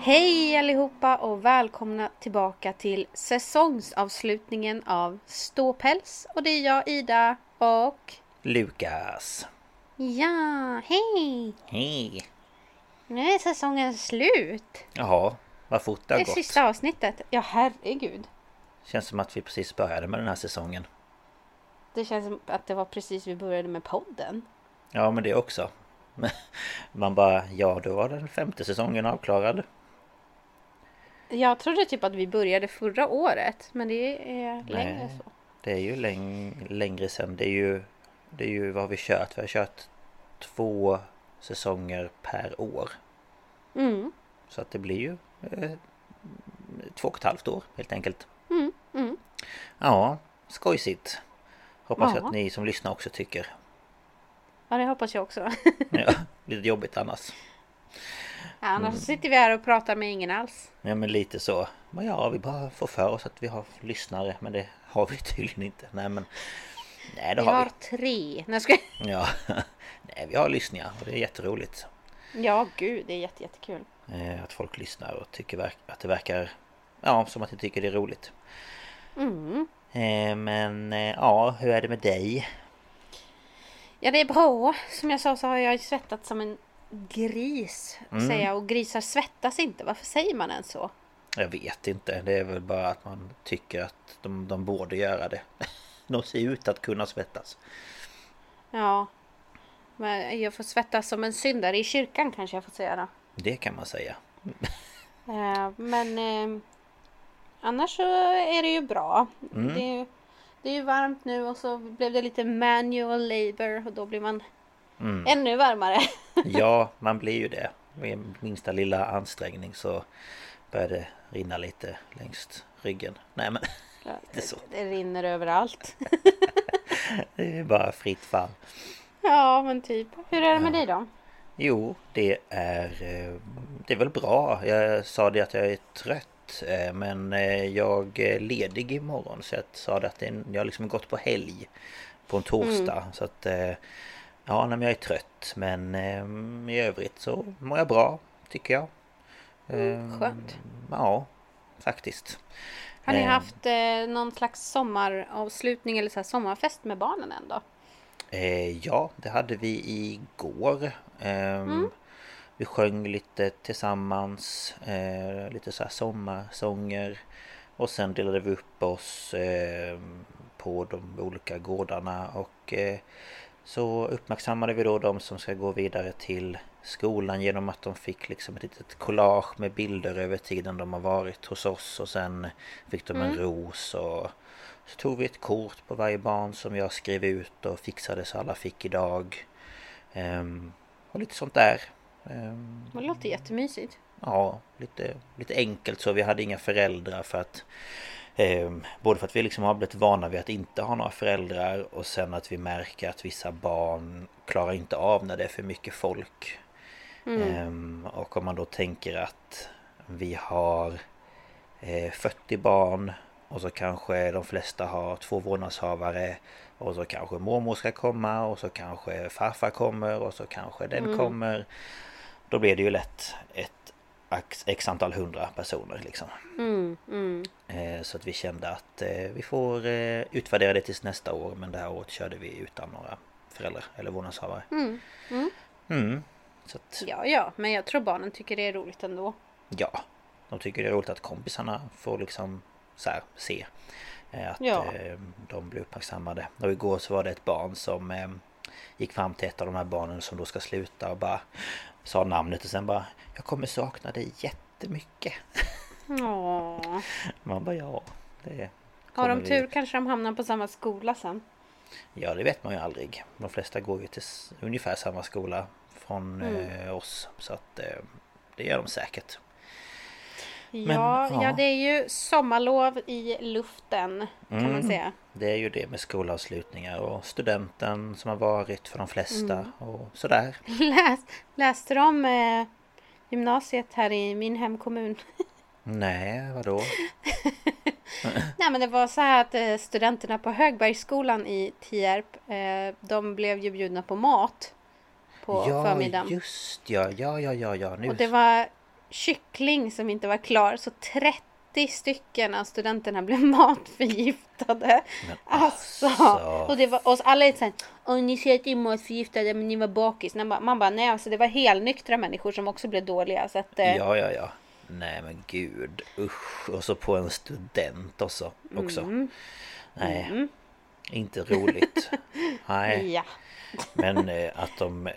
Hej allihopa och välkomna tillbaka till säsongsavslutningen av Ståpäls. Och det är jag Ida och... Lukas. Ja, hej! Hej. Nu är säsongen slut. Jaha, vad fort det Det har gått. sista avsnittet. Ja, herregud. Känns som att vi precis började med den här säsongen. Det känns som att det var precis vi började med podden. Ja, men det också. Man bara, ja då var den femte säsongen avklarad. Jag trodde typ att vi började förra året, men det är längre Nej. så. Det är ju läng längre sen. Det är ju, det är ju vad vi kört. Vi har kört två säsonger per år. Mm, Så att det blir ju eh, två och ett halvt år helt enkelt. mm, mm. Ja, skojsigt. Hoppas Ja. att ni som lyssnar också tycker. Ja, det hoppas jag också. Ja, lite jobbigt annars. Annars Mm. sitter vi här och pratar med ingen alls. Ja men lite så. Men ja, vi bara får för oss att vi har lyssnare. Men det har vi tydligen inte. Nej men... Nej det Vi har har tre. Nej, ska... vi. Ja. Nej vi har lyssningar och det är jätteroligt. Ja, gud, det är jätte, jättekul. Eh, Att folk lyssnar och tycker att det verkar... Ja, som att de tycker det är roligt. Mm. Eh, Men eh, ja, hur är det med dig? Ja, det är bra. Som jag sa så har jag ju svettats som en gris. Mm. Säger jag. Och grisar svettas inte. Varför säger man ens så? Jag vet inte. Det är väl bara att man tycker att de, de borde göra det. De ser ut att kunna svettas. Ja. Men jag får svettas som en syndare i kyrkan kanske jag får säga då. Det kan man säga. Eh, Men eh, annars så är det ju bra. Mm. Det, är det är ju varmt nu och så blev det lite manual labor och då blir man Mm. ännu varmare. Ja, man blir ju det. Med minsta lilla ansträngning så börjar det rinna lite längs ryggen. Nej men, det är så. Det rinner överallt. Det är bara fritt fall. Ja, men typ. Hur är det med dig då? Jo, det är... eh, Det är väl bra. Jag sa det att jag är trött. eh, Men eh, jag är ledig imorgon. Så jag sa det att jag har liksom gått på helg. På en torsdag. Så att... eh, Ja, men jag är trött. Men eh, i övrigt så mår jag bra. Tycker jag. Eh, skönt. Ja, faktiskt. Har ni Eh, haft eh, någon slags sommaravslutning eller så sommarfest med barnen ändå? Eh, ja, det hade vi igår. Ehm, Vi sjöng lite tillsammans. Eh, lite så här sommarsånger. Och sen delade vi upp oss eh, på de olika gårdarna. Och eh, så uppmärksammade vi då de som ska gå vidare till skolan genom att de fick liksom ett litet collage med bilder över tiden de har varit hos oss. Och sen fick de en ros och så tog vi ett kort på varje barn som jag skrev ut och fixade så alla fick idag. Ehm, och lite sånt där. Ehm, Det låter jättemysigt. ja, lite, lite enkelt så. Vi hade inga föräldrar för att ehm, Både för att vi liksom har blivit vana vid att inte ha några föräldrar och sen att vi märker att vissa barn klarar inte av när det är för mycket folk. Ehm, och om man då tänker att vi har eh, 40 barn och så kanske de flesta har två vårdnadshavare och så kanske mormor ska komma och så kanske farfar kommer och så kanske den kommer. Då blir det ju lätt ett x antal hundra personer liksom. Mm, mm. Eh, Så att vi kände att eh, vi får eh, utvärdera det tills nästa år men det här året körde vi utan några föräldrar eller vårdnadshavare. Mm, mm. Mm. Att Ja, ja, men jag tror barnen tycker det är roligt ändå. Ja, de tycker det är roligt att kompisarna får liksom så här, se att Ja. de blir uppmärksammade. Och igår så var det ett barn som gick fram till ett av de här barnen som då ska sluta och bara sa namnet och sen bara Jag kommer sakna dig jättemycket. Åh. Man bara ja. Det Har de kommer vi- tur kanske de hamnar på samma skola sen. Ja det vet man ju aldrig. De flesta går ju till ungefär samma skola från Mm. eh, oss. Så att eh, det gör de säkert. Ja, ja. ja, det är ju sommarlov i luften kan man Mm. säga. Det är ju det med skolavslutningar och studenten som har varit för de flesta Mm. och sådär. Läs, läste de eh, gymnasiet här i min hemkommun? Nej, vadå? Nej men det var så här att eh, studenterna på Högbergsskolan i Tierp eh, De blev ju bjudna på mat På ja, förmiddagen just ja, ja, ja, ja, ja. Nu. Och det var kyckling som inte var klar Så 30 stycken av studenterna blev matförgiftade Men Alltså! alltså. Och, det var, och alla är såhär Åh ni säger att ni är matförgiftade men ni var bakis Man bara, nej alltså det var helnyktra människor som också blev dåliga så att eh, Ja, ja, ja. Nej men gud, usch. Och så på en student också. också. Mm. Nej, inte roligt. Nej, Ja men eh, att de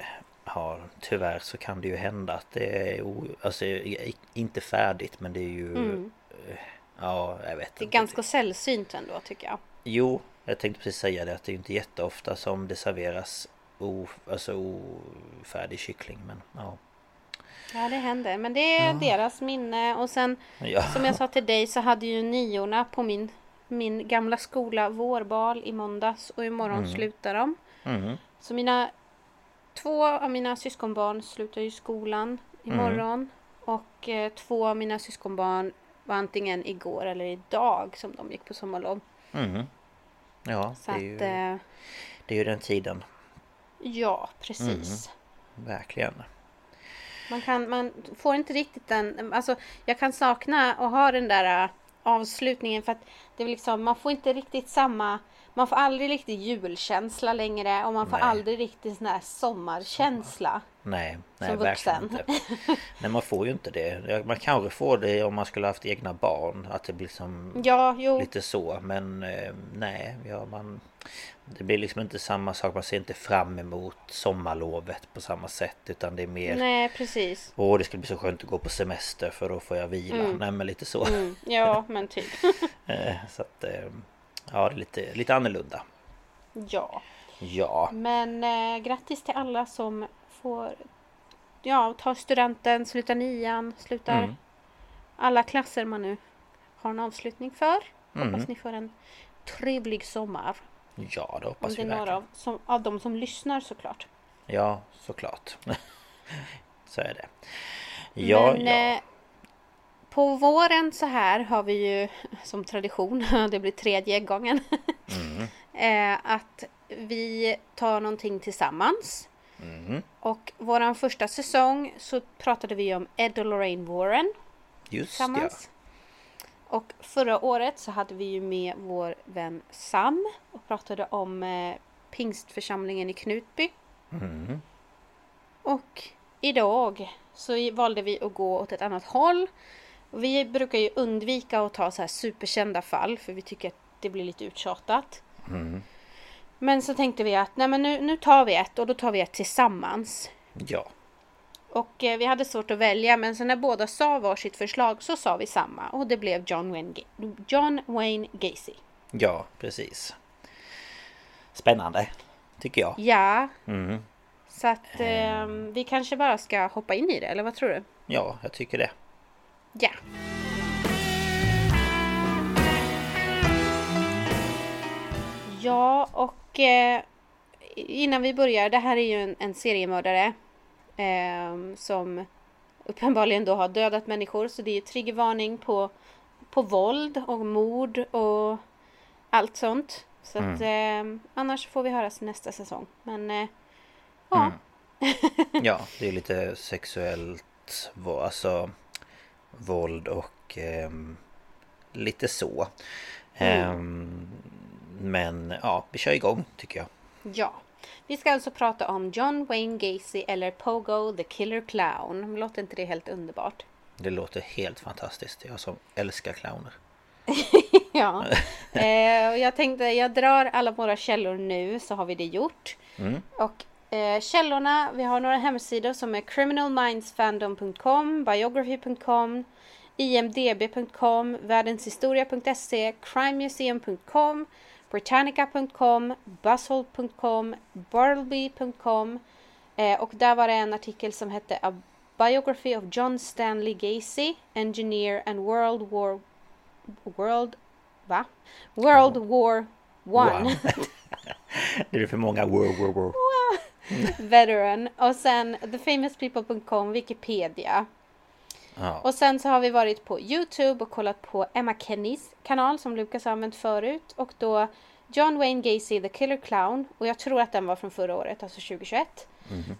har tyvärr så kan det ju hända att det är o, alltså, inte färdigt men det är ju eh, Ja, jag vet Mm. Det är inte. ganska sällsynt ändå tycker jag Jo, jag tänkte precis säga det att det är inte jätteofta som det serveras o, alltså ofärdig kyckling men ja. Ja det händer men det är deras minne och sen ja. Som jag sa till dig så hade ju niorna på min, min gamla skola vårbal i måndags och imorgon slutar de. Mm. Så mina två av mina syskonbarn slutar ju skolan imorgon. Och eh, två av mina syskonbarn var antingen igår eller idag som de gick på sommarlov. Mm. Ja, Så det är, ju, att eh, det är ju den tiden. ja precis. Verkligen. Man, kan, man får inte riktigt den, alltså jag kan sakna att ha den där äh, avslutningen för att det är liksom, man får inte riktigt samma, man får aldrig riktigt julkänsla längre och man får Nej. aldrig riktigt sån här sommarkänsla. Nej, nej Som verkligen vuxen. inte. Nej, man får ju inte det. Man kanske får det om man skulle haft egna barn. Att det blir som Ja, jo, lite så. Men eh, nej, ja, man, det blir liksom inte samma sak. Man ser inte fram emot sommarlovet på samma sätt. Utan det är mer nej precis. Åh, det skulle bli så skönt att gå på semester för då får jag vila. Nej, men lite så. Mm, ja, men typ. Eh, så att, eh, ja, det är lite, lite annorlunda. Ja, Ja, men eh, grattis till alla som får ja, ta studenten, sluta nian, slutar Mm. alla klasser man nu har en avslutning för. Mm. Hoppas ni får en trevlig sommar. ja det Om hoppas det vi är några av, som, av de som lyssnar såklart. Ja, såklart. så är det. Ja, Men ja. Eh, på våren så här har vi ju som tradition, det blir tredje gången, Mm. eh, att vi tar någonting tillsammans. Mm. Och våran första säsong så pratade vi om Ed och Lorraine Warren Just tillsammans. Och förra året så hade vi ju med vår vän Sam och pratade om eh, pingstförsamlingen i Knutby. ja. Mm. Och idag så valde vi att gå åt ett annat håll. Och Vi brukar ju undvika att ta så här superkända fall för vi tycker att det blir lite uttjatat. Mm. Men så tänkte vi att nej men nu, nu tar vi ett och då tar vi ett tillsammans. Ja. Och eh, vi hade svårt att välja men sen när båda sa varsitt förslag så sa vi samma och det blev John Wayne, John Wayne Gacy. Ja, precis. Spännande. Tycker jag. Ja, Mm. så att eh, vi kanske bara ska hoppa in i det eller vad tror du? Ja, jag tycker det. Ja. Ja, och eh, innan vi börjar, det här är ju en, en seriemördare eh, som uppenbarligen då har dödat människor. Så det är ju triggervarning på, på våld och mord och allt sånt. Så att eh, annars får vi höras nästa säsong. Men eh, ja, Ja, det är lite sexuellt, alltså våld och ehm, lite så. Ehm, men ja, vi kör igång tycker jag. Ja. Vi ska alltså prata om John Wayne Gacy eller Pogo the Killer Clown. Låter inte det helt underbart? Det låter helt fantastiskt. Jag som älskar clowner. ja. Eh, och jag tänkte jag drar alla våra källor nu så har vi det gjort. Mm. Och Eh, källorna, vi har några hemsidor som är criminalmindsfandom.com, biography.com, imdb.com, världenshistoria.se, crimemuseum.com, britannica.com, bustle.com, bartleby.com eh, och där var det en artikel som hette A Biography of John Stanley Gacy, Engineer and World War World va? World War One. Wow. det är för många wow, wow, wow. Veteran och sen thefamouspeople.com, Wikipedia. Ja. Och sen så har vi varit på Youtube och kollat på Emma Kennys kanal som Lukas har använt förut och då John Wayne Gacy The Killer Clown och jag tror att den var från förra året, alltså 2021.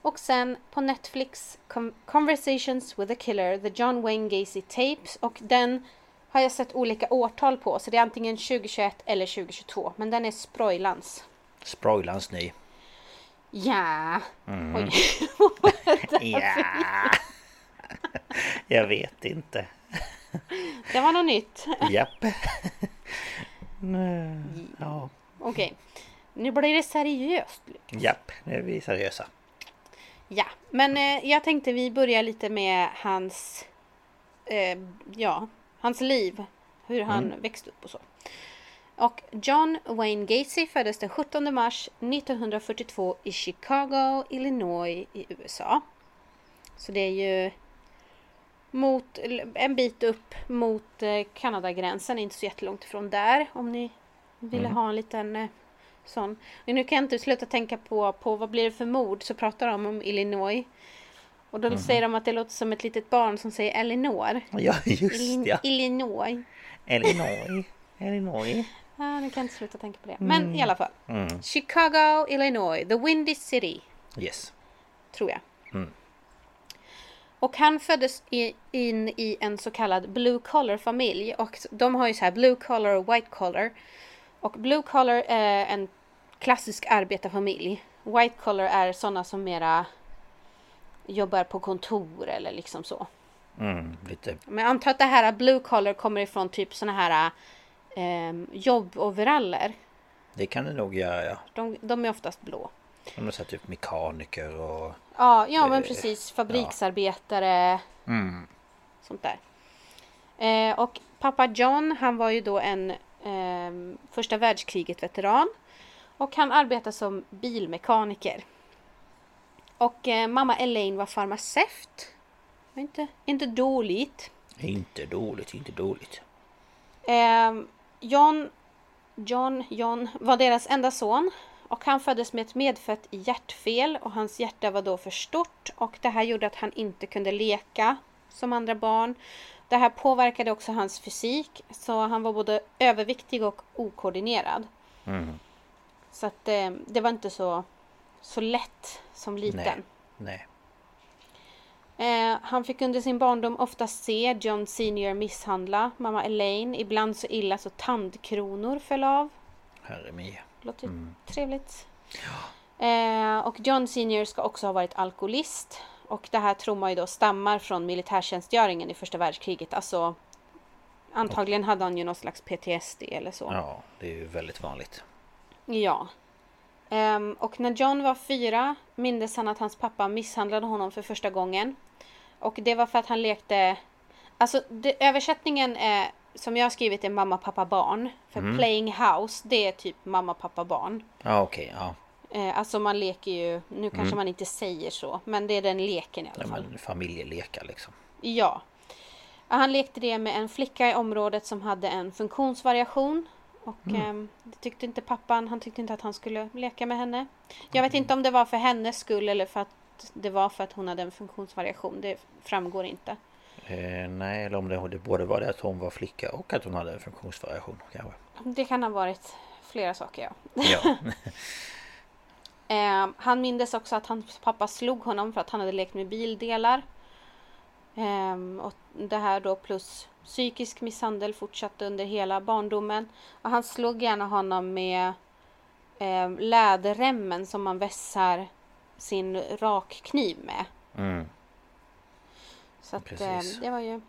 Och sen på Netflix Con- Conversations with the Killer, The John Wayne Gacy Tapes och den har jag sett olika årtal på så det är antingen 2021 eller 2022 men den är sprojlans. Sproilans ny. Ja. Oj. Ja. Jag vet inte. det var något nytt. Japp. Ja. Okej. Nu blir det seriöst. Lukas. Japp, nu är vi seriösa. Ja, men eh, jag tänkte vi börjar lite med hans, eh, ja, hans liv. Hur han växte upp och så. Och John Wayne Gacy föddes den 17 mars 1942 i Chicago, Illinois i USA. Så det är ju mot, en bit upp mot eh, Kanadagränsen, inte så jättelångt ifrån där om ni ville ha en liten eh, sån. Men nu kan jag inte sluta tänka på, på vad blir det för mord så pratar de om Illinois. Och då säger de att det låter som ett litet barn som säger Elinor. Ja, just ja. Illinois. Illinois. Illinois. Ja, nu kan jag inte sluta tänka på det. Men i alla fall. Mm. Chicago, Illinois. The Windy City. Yes. tror jag. Mm. Och han föddes i, in i en så kallad blue collar familj och de har ju så här blue collar och white collar. Och blue collar är en klassisk arbetarfamilj. White collar är sådana som mera jobbar på kontor eller liksom så. Mm, lite. Men jag antar att det här blue collar kommer ifrån typ sådana här um, jobgoveraller. Det kan det nog göra ja. De, de är oftast blå. Om du säger typ mekaniker och... Ja, ja men Eh, precis. Fabriksarbetare. Mm. Sånt där. Eh, och pappa John, han var ju då en eh, första världskriget veteran. Och han arbetade som bilmekaniker. Och eh, mamma Elaine var farmaceut. Inte, inte dåligt. Inte dåligt, inte dåligt. John, John, John var deras enda son. Och han föddes med ett medfött hjärtfel och hans hjärta var då för stort. Och det här gjorde att han inte kunde leka som andra barn. Det här påverkade också hans fysik. Så han var både överviktig och okoordinerad. Mm. Så att eh, det var inte så, så lätt som liten. Nej. Eh, han fick under sin barndom ofta se John Senior misshandla mamma Elaine. Ibland så illa så tandkronor föll av. Herre min. Låter Mm. trevligt. Eh, och John Senior ska också ha varit alkoholist. Och det här tror man ju då stammar från militärtjänstgöringen i första världskriget. Alltså antagligen hade han ju någon slags PTSD eller så. Ja, det är ju väldigt vanligt. Ja. Ehm, och när John var fyra mindes han att hans pappa misshandlade honom för första gången. Och det var för att han lekte... Alltså det, översättningen är, som jag har skrivit är mamma, pappa, barn. För playing house, det är typ mamma, pappa, barn. Ja, okej. ja. Eh, alltså man leker ju, nu kanske man inte säger så, men det är den leken i alla fall. Familjelekar liksom. Ja. Ja, Han lekte det med en flicka i området som hade en funktionsvariation. Och ehm, det tyckte inte pappan, han tyckte inte att han skulle leka med henne. Jag vet inte om det var för hennes skull eller för att det var för att hon hade en funktionsvariation. Det framgår inte. Eh, nej, eller om det, det både var det att hon var flicka och att hon hade en funktionsvariation kanske. Det kan ha varit flera saker ja. Ja. Eh, han mindes också att hans pappa slog honom för att han hade lekt med bildelar. Ehm, och det här då plus psykisk misshandel fortsatte under hela barndomen. Och han slog gärna honom med eh, läderremmen som man vässar sin rakkniv med. Mm. Så att, eh, det var ju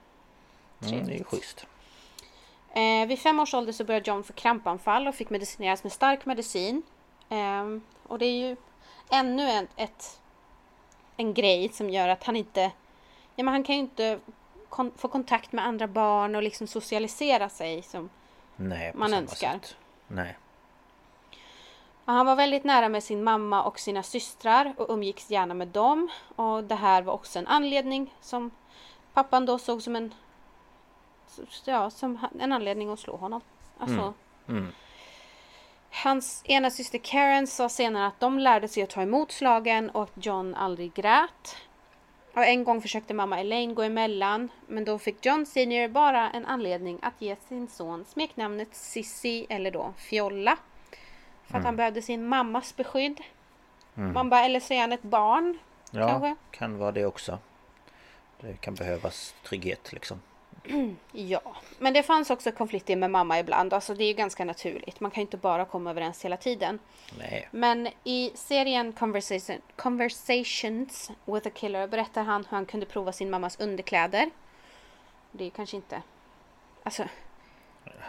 Mm, det är ju Trevligt. schysst. Eh, vid fem års ålder så började John få krampanfall och fick medicineras med stark medicin. Ehm, och det är ju ännu en, ett, en grej som gör att han inte... Ja, men han kan ju inte kon, få kontakt med andra barn och liksom socialisera sig som Nej, man önskar. sätt. Nej. Och Han var väldigt nära med sin mamma och sina systrar och umgicks gärna med dem. Och det här var också en anledning som pappan då såg som en ja, som en anledning att slå honom. Alltså, Mm. Hans ena syster Karen sa senare att de lärde sig att ta emot slagen och att John aldrig grät. Och en gång försökte mamma Elaine gå emellan men då fick John Senior bara en anledning att ge sin son smeknamnet Sissy eller då Fjolla. För att han behövde sin mammas beskydd. Man bara, eller så är han ett barn Ja, kanske? kan vara det också. Det kan behövas trygghet liksom. Ja, men det fanns också konflikter med mamma ibland. Alltså det är ju ganska naturligt. Man kan ju inte bara komma överens hela tiden. Nej. Men i serien Conversation, Conversations with a Killer berättar han hur han kunde prova sin mammas underkläder. Det är ju kanske inte... Alltså,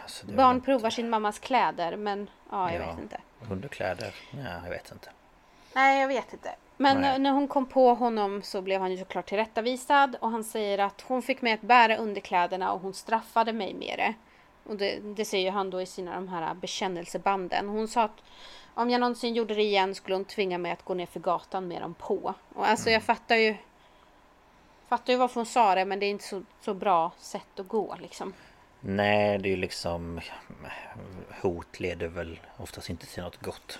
Alltså, barn provar sin mammas kläder men ja, jag Ja. vet inte. Underkläder? Ja, jag vet inte. Nej, jag vet inte. Men Nej. när hon kom på honom så blev han ju såklart tillrättavisad och han säger att hon fick mig att bära underkläderna och hon straffade mig med det. Och det, det säger han då i sina de här bekännelsebanden. Hon sa att om jag någonsin gjorde det igen skulle hon tvinga mig att gå ner för gatan med dem på. Och alltså jag fattar ju Fattar ju varför hon sa det men det är inte så, så bra sätt att gå liksom. Nej, det är ju liksom... Hot leder väl oftast inte till något gott.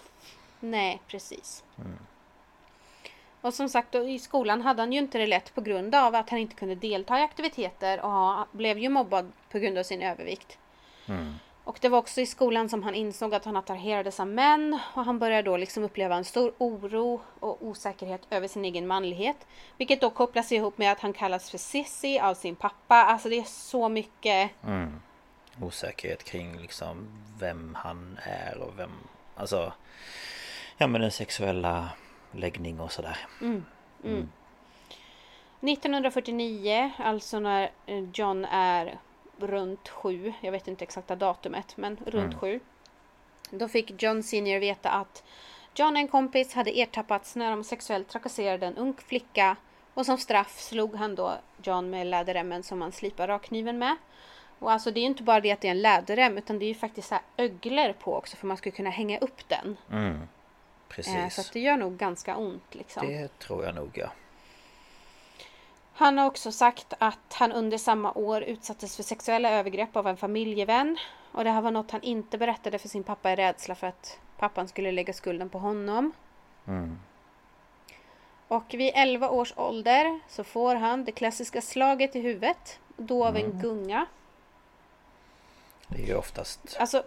Nej, precis. Och som sagt, i skolan hade han ju inte det lätt på grund av att han inte kunde delta i aktiviteter och blev ju mobbad på grund av sin övervikt. Och det var också i skolan som han insåg att han attraherades av män och han började då liksom uppleva en stor oro och osäkerhet över sin egen manlighet. Vilket då kopplas ihop med att han kallas för Sissy av sin pappa. Alltså det är så mycket Osäkerhet kring liksom vem han är och vem... Alltså... Ja men den sexuella läggning och sådär. 1949, alltså när eh, John är runt sju, jag vet inte exakta datumet, men runt sju. Då fick John senior veta att John och en kompis hade ertappats när de sexuellt trakasserade en ung flicka och som straff slog han då John med läderremmen som han slipar rakkniven med. Och alltså det är ju inte bara det att det är en läderrem utan det är ju faktiskt så här öglor på också för man skulle kunna hänga upp den. Mm. Eh, Precis. så att det gör nog ganska ont liksom. Det tror jag nog ja. Han har också sagt att han under samma år utsattes för sexuella övergrepp av en familjevän. Och det här var något han inte berättade för sin pappa i rädsla för att pappan skulle lägga skulden på honom. Mm. Och vid 11 års ålder så får han det klassiska slaget i huvudet. Då av en gunga. Det är ju oftast... Alltså,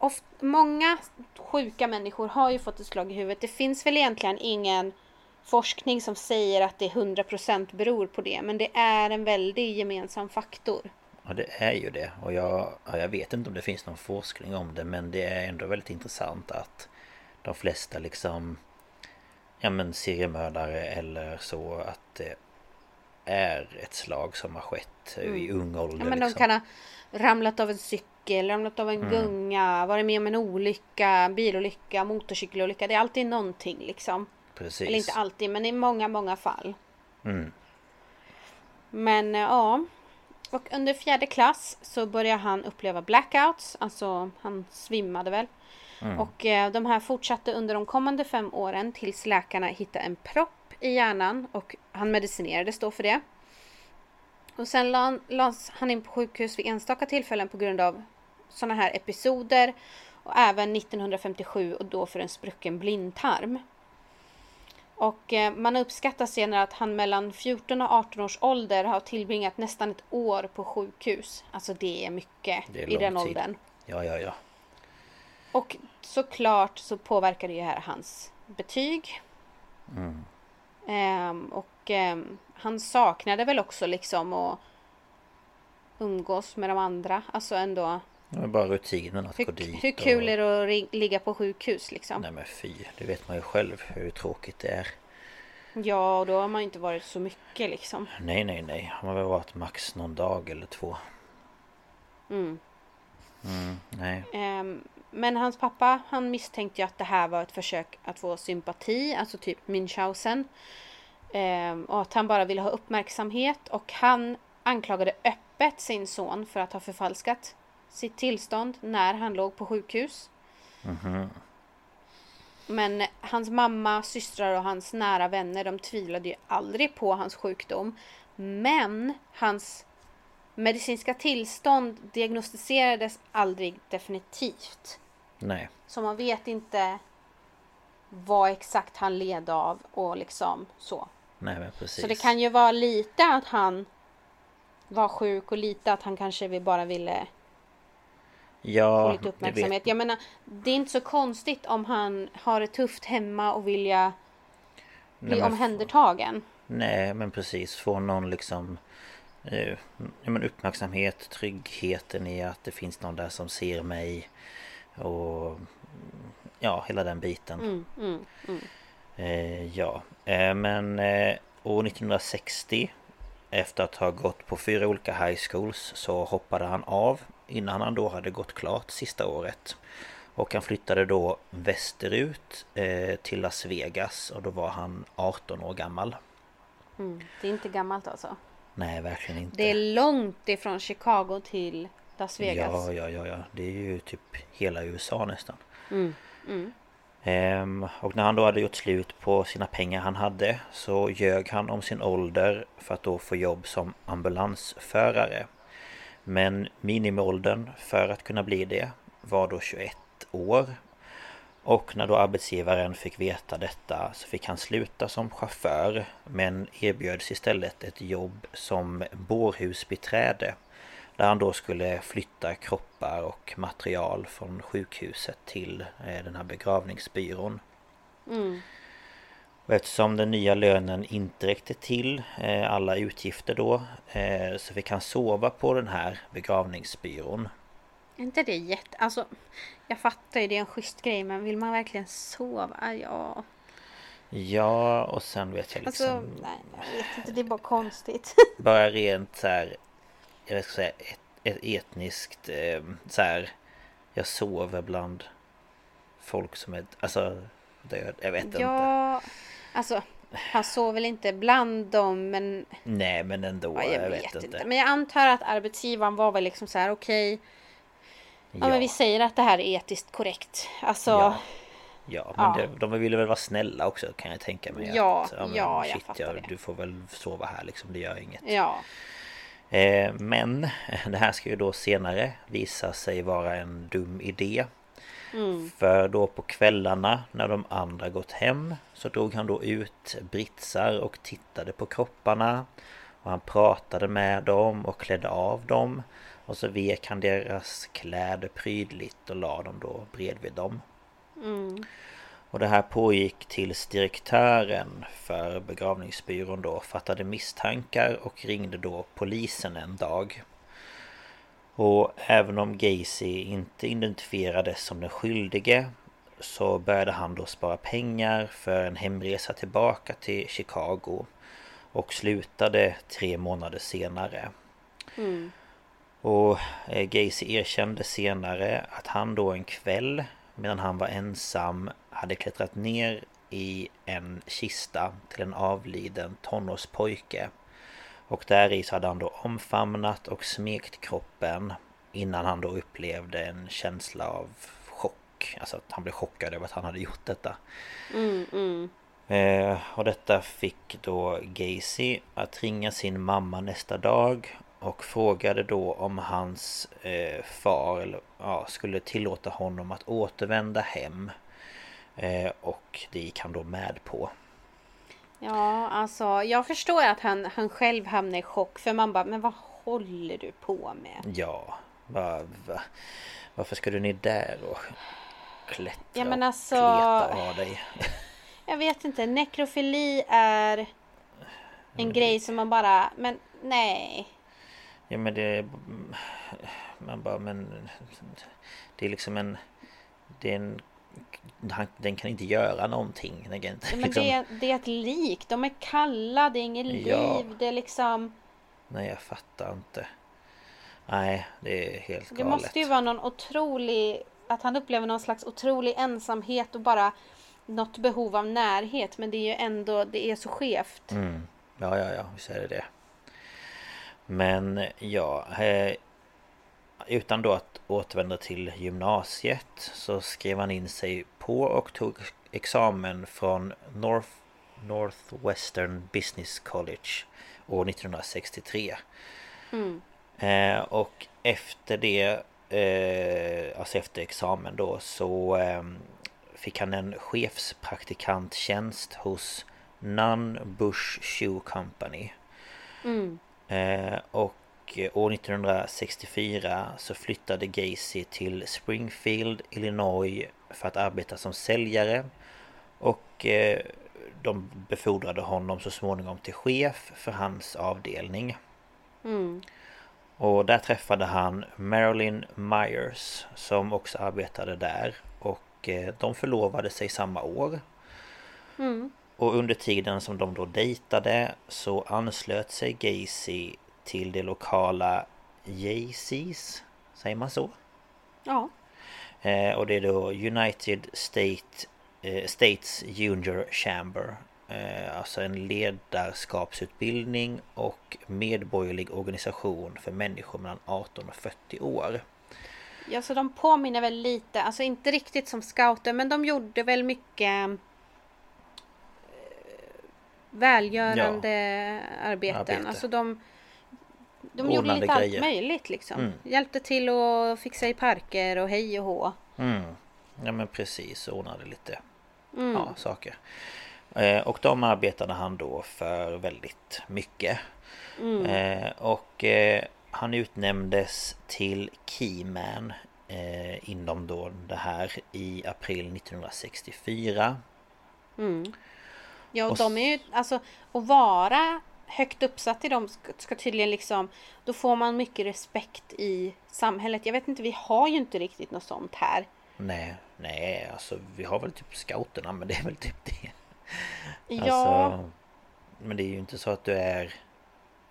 oft, många sjuka människor har ju fått ett slag i huvudet. Det finns väl egentligen ingen forskning som säger att det 100% beror på det. Men det är en väldigt gemensam faktor. Ja det är ju det och jag, ja, jag vet inte om det finns någon forskning om det men det är ändå väldigt intressant att de flesta liksom Ja men seriemördare eller så att det är ett slag som har skett i ung ålder Mm. Ja, men liksom. de kan ha ramlat av en cykel, ramlat av en gunga, varit med om en olycka, bilolycka, motorcykelolycka. Det är alltid någonting liksom. Precis. Eller inte alltid, men i många, många fall. Mm. Men eh, ja. Och under fjärde klass så börjar han uppleva blackouts. Alltså han svimmade väl. Och eh, de här fortsatte under de kommande fem åren tills läkarna hittade en propp i hjärnan och han medicinerades då för det. Och sen la- lades han in på sjukhus vid enstaka tillfällen på grund av sådana här episoder. Och även 1957 och då för en sprucken blindtarm. Och eh, man uppskattar senare att han mellan 14 och 18 års ålder har tillbringat nästan ett år på sjukhus. Alltså det är mycket Det är i den tid. åldern. Ja ja ja. Och såklart så påverkar det ju här hans betyg. Mm. Ehm, och ehm, han saknade väl också liksom att umgås med de andra. Alltså ändå. Det är bara rutinen att gå Hur, dit hur kul och... är det att ligga på sjukhus liksom? Nej men fy, det vet man ju själv hur tråkigt det är. Ja, och då har man inte varit så mycket liksom. Nej nej nej, man har väl varit max någon dag eller två. Mm. Mm, nej. Ehm, men hans pappa han misstänkte ju att det här var ett försök att få sympati, alltså typ Münchhausen. Eh, och att han bara ville ha uppmärksamhet och han anklagade öppet sin son för att ha förfalskat sitt tillstånd när han låg på sjukhus. Men hans mamma, systrar och hans nära vänner de tvivlade ju aldrig på hans sjukdom. Men hans medicinska tillstånd diagnostiserades aldrig definitivt. Nej. Så man vet inte vad exakt han led av och liksom så. Nej men precis. Så det kan ju vara lite att han var sjuk och lite att han kanske bara ville ja, få lite uppmärksamhet. Jag menar, det är inte så konstigt om han har det tufft hemma och vill jag bli Nej, omhändertagen. Nej men precis, få någon liksom eh, men uppmärksamhet, tryggheten i att det finns någon där som ser mig och ja, hela den biten. Mm, mm, mm. Eh, ja, eh, men eh, år 1960 efter att ha gått på fyra olika high schools så hoppade han av innan han då hade gått klart sista året. Och han flyttade då västerut eh, till Las Vegas och då var han 18 år gammal. Mm. Det är inte gammalt alltså. Nej, verkligen inte. Det är långt ifrån Chicago till Las Vegas. Ja, ja, ja, ja. Det är ju typ hela USA nästan. Mm, mm. Ehm, och när han då hade gjort slut på sina pengar han hade så ljög han om sin ålder för att då få jobb som ambulansförare. Men minimiåldern för att kunna bli det var då 21 år. Och när då arbetsgivaren fick veta detta så fick han sluta som chaufför men erbjöds istället ett jobb som bårhusbiträde. Där han då skulle flytta kroppar och material från sjukhuset till eh, den här begravningsbyrån. Mm. Och eftersom den nya lönen inte räckte till eh, alla utgifter då eh, så fick han sova på den här begravningsbyrån. Är inte det jätte... Alltså, jag fattar ju det är en schysst grej men vill man verkligen sova? Ja. Ja, och sen vet jag liksom Alltså, nej, jag vet inte. Det är bara konstigt. bara rent så här jag ska säga ett, ett etniskt eh, så här jag sover bland folk som är alltså död. Jag vet inte. ja, alltså han sov väl inte bland dem men Nej men ändå. ja, jag, jag, vet, inte. Men jag antar att arbetsgivaren var väl liksom så här okej. ja. men vi säger att det här är etiskt korrekt. Alltså Ja. Ja men Ja. Det, de ville väl vara snälla också kan jag tänka mig. Ja, att, men ja, jag fattar det. Du får väl sova här liksom, det gör inget. ja. Eh, men det här ska ju då senare visa sig vara en dum idé. Mm. För då på kvällarna när de andra gått hem så drog han då ut britsar och tittade på kropparna. Och han pratade med dem och klädde av dem. Och så vek han deras kläder prydligt och la dem då bredvid dem. Mm. Och det här pågick tills direktören för begravningsbyrån då fattade misstankar och ringde då polisen en dag. Och även om Gacy inte identifierades som den skyldige så började han då spara pengar för en hemresa tillbaka till Chicago och slutade tre månader senare. Mm. Och eh, Gacy erkände senare att han då en kväll medan han var ensam hade klättrat ner i en kista till en avliden tonårspojke. Och där i så hade han då omfamnat och smekt kroppen innan han då upplevde en känsla av chock. Alltså att han blev chockad över att han hade gjort detta. Mm, mm. Eh, och detta fick då Gacy att ringa sin mamma nästa dag och frågade då om hans eh, far eller, ja, skulle tillåta honom att återvända hem. Eh, och det gick han då med på. Ja, alltså jag förstår att han, han själv hamnar i chock för man bara, men vad håller du på med? Ja, va, va, varför ska du ner där och klättra Ja, men och alltså- kleta av dig? Jag vet inte, nekrofili är en grej som man bara, men nej. Ja men det... Man bara men... Det är liksom en... Det är en... han- Den kan inte göra någonting. Den kan inte, Men liksom, det, det är ett lik, de är kalla, det är inget Ja. liv, det är liksom Nej jag fattar inte. Nej det är helt galet. Det måste ju vara någon otrolig att han upplever någon slags otrolig ensamhet och bara något behov av närhet. Men det är ju ändå, det är så skevt. Mm. Ja, ja, ja, visst är det det. Men ja, eh, utan då att återvända till gymnasiet så skrev han in sig på och tog examen från North, Northwestern Business College år 1963. Mm. Eh, och efter det, eh, alltså efter examen då så eh, fick han en chefspraktikanttjänst hos Nunn Bush Shoe Company. Mm. Eh, och år 1964 så flyttade Gacy till Springfield, Illinois för att arbeta som säljare. Och eh, de befordrade honom så småningom till chef för hans avdelning. Mm. Och där träffade han Marilyn Myers som också arbetade där. Och eh, de förlovade sig samma år. Mm. Och under tiden som de då dejtade så anslöt sig Gacy till det lokala Jaycees. Säger man så? Ja. Eh, och det är då United State, eh, States Junior Chamber. Eh, alltså en ledarskapsutbildning och medborgerlig organisation för människor mellan 18 och 40 år. Ja, så de påminner väl lite, alltså inte riktigt som scouter, men de gjorde väl mycket välgörande arbeten. Arbete. Alltså de, de gjorde lite grejer. allt möjligt liksom. Mm. Hjälpte till att fixa i parker och hej och hå. Mm. Ja men precis, ordnade lite Mm. ja, saker. Eh, och de arbetade han då för väldigt mycket. Mm. Eh, och eh, han utnämndes till Keyman eh, inom då det här i april 1964. Mm. Ja, och Och de är ju, alltså att vara högt uppsatt i dem ska, ska tydligen liksom, då får man mycket respekt i samhället. Jag vet inte, vi har ju inte riktigt något sånt här. Nej, nej alltså vi har väl typ scouterna men det är väl typ det. Ja, Alltså, men det är ju inte så att du är...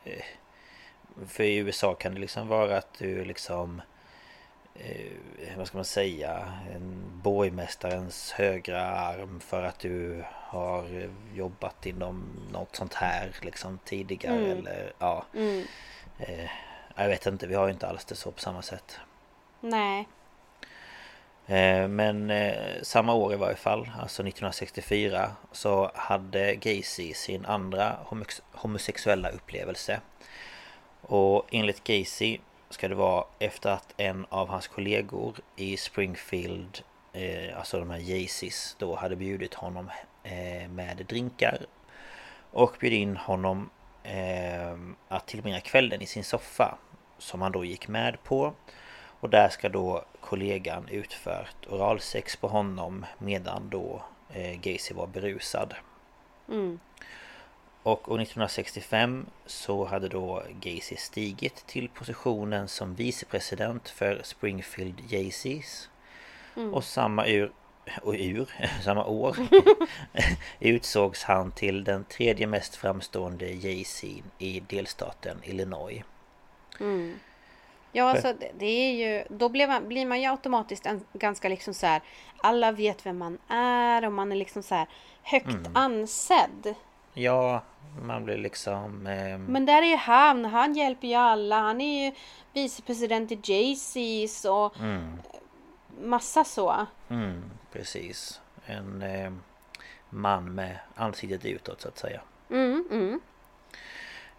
eh, För i USA kan det liksom vara att du liksom... eh, Vad ska man säga? En borgmästarens högra arm för att du har jobbat inom något sånt här liksom tidigare Mm. eller ja... mm, Eh, jag vet inte, vi har ju inte alls det så på samma sätt. nej. Eh, Men eh, samma år i varje fall, alltså 1964 Så hade Gacy sin andra homosexuella upplevelse Och enligt Gacy ska det vara efter att en av hans kollegor i Springfield eh, Alltså de här Jaycees då hade bjudit honom eh, med drinkar Och bjöd in honom eh, att tillbringa kvällen i sin soffa Som han då gick med på och där ska då kollegan utfört oralsex på honom medan då eh, Gacy var berusad. Mm, och år 1965 så hade då Gacy stigit till positionen som vicepresident för Springfield Jaycees. mm. Och samma ur, och ur, samma år utsågs han till den tredje mest framstående Jayceen i delstaten Illinois. Mm. Ja, alltså det, är ju, då blir man, blir man ju automatiskt en, ganska liksom så här, alla vet vem man är och man är liksom så här högt Mm. ansedd. Ja, man blir liksom... ehm, Men där är ju han, han hjälper ju alla, han är ju vicepresident i Jaycees och Mm. massa så. Mm, precis. En eh, man med ansiktet utåt så att säga. Mm, mm,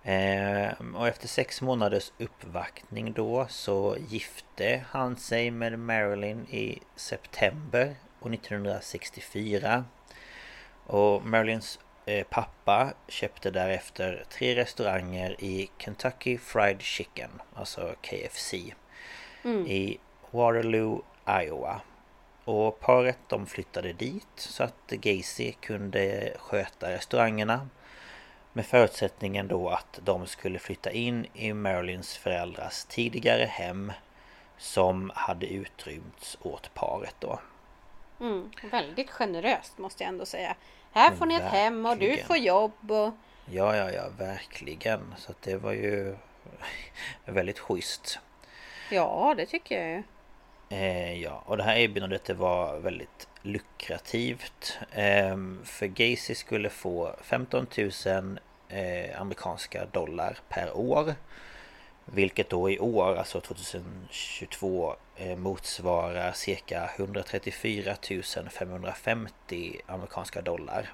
Eh, och efter sex månaders uppvaktning då så gifte han sig med Marilyn i september år 1964. Och Marilyns eh, pappa köpte därefter tre restauranger i Kentucky Fried Chicken, alltså KFC, mm. i Waterloo, Iowa. Och paret de flyttade dit så att Gacy kunde sköta restaurangerna. Med förutsättningen då att de skulle flytta in i Marilyns föräldrars tidigare hem som hade utrymts åt paret då. Mm. Väldigt generöst måste jag ändå säga. Här får ni ett hem och du får jobb och Ja, ja, ja, verkligen. Så att det var ju väldigt schysst. ja, det tycker jag ju. Eh, ja, och det här erbjudandet det var väldigt lukrativt. Eh, för Gacy skulle få 15 000 eh, amerikanska dollar per år. Vilket då i år, alltså 2022, eh, motsvarar cirka 134 550 amerikanska dollar.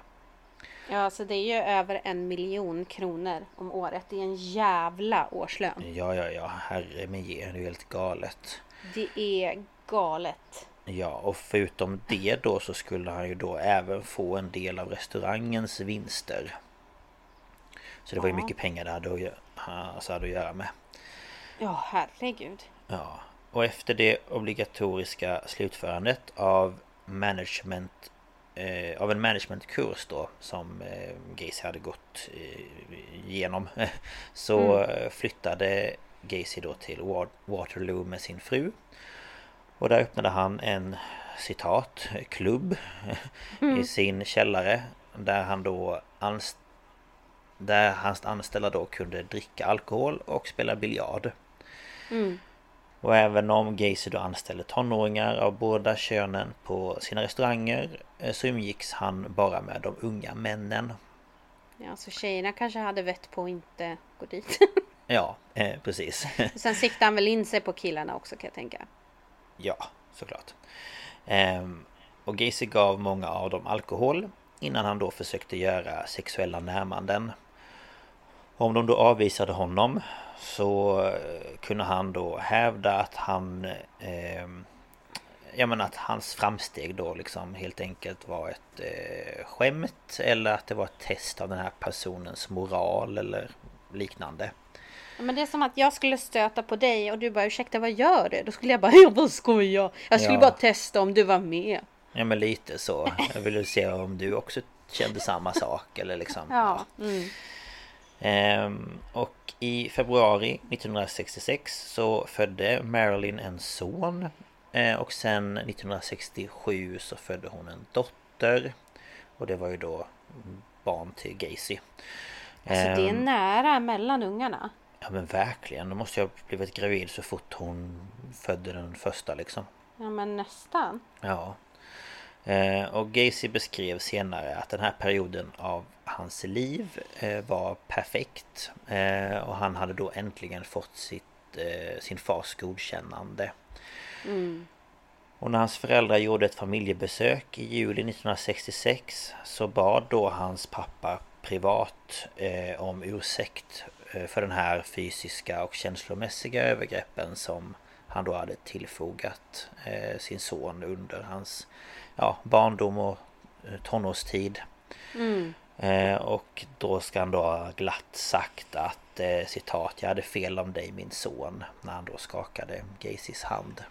Ja, alltså det är ju över en miljon kronor om året. Det är en jävla årslön. Ja, ja, ja, herre min ge, det är helt galet. Det är galet. Ja, och förutom det då så skulle han ju då även få en del av restaurangens vinster. Så det var ju mycket pengar det hade att, alltså hade att göra med. Ja, herregud. Ja, och efter det obligatoriska slutförandet av management eh, av en managementkurs då som eh, Gacy hade gått eh, igenom så eh, flyttade Gacy då till Wa- Waterloo med sin fru och där öppnade han en citat klubb i sin källare där han då anst- där hans anställda då kunde dricka alkohol och spela biljard. Mm. Och även om Gacy då anställde tonåringar av båda könen på sina restauranger eh, så umgicks han bara med de unga männen. Ja, så tjejerna kanske hade vett på att inte gå dit. Ja, eh, precis. Sen siktade han väl in sig på killarna också kan jag tänka. ja, såklart. Ehm, och Gacy gav många av dem alkohol innan han då försökte göra sexuella närmanden. Om de då avvisade honom så eh, kunde han då hävda att han ehm, Ja men att hans framsteg då liksom helt enkelt var ett eh, skämt eller att det var ett test av den här personens moral eller liknande. Ja, Men det är som att jag skulle stöta på dig och du bara ursäkta vad gör du? Då skulle jag bara jag bara skojar. Jag skulle Ja. bara testa om du var med. Ja men lite så. Jag ville se om du också kände samma sak eller liksom. Ja. Mm. Ehm, och i februari 1966 så födde Marilyn en son. Eh, och sen 1967 så födde hon en dotter. Och det var ju då barn till Gacy. Alltså det är Ehm, nära mellan ungarna. Ja men verkligen. Då måste jag blivit gravid så fort hon födde den första liksom. Ja men nästan. Ja. Eh, och Gacy beskrev senare att den här perioden av hans liv eh, var perfekt. Eh, och han hade då äntligen fått sitt, sin fars godkännande. Mm. Och när hans föräldrar gjorde ett familjebesök i juli 1966 så bad då hans pappa privat om ursäkt för den här fysiska och känslomässiga övergreppen som han då hade tillfogat sin son under hans ja, barndom och eh, tonårstid. Mm. Eh, och då ska han då ha glatt sagt att eh, citat Jag hade fel om dig min son När han då skakade Gacys hand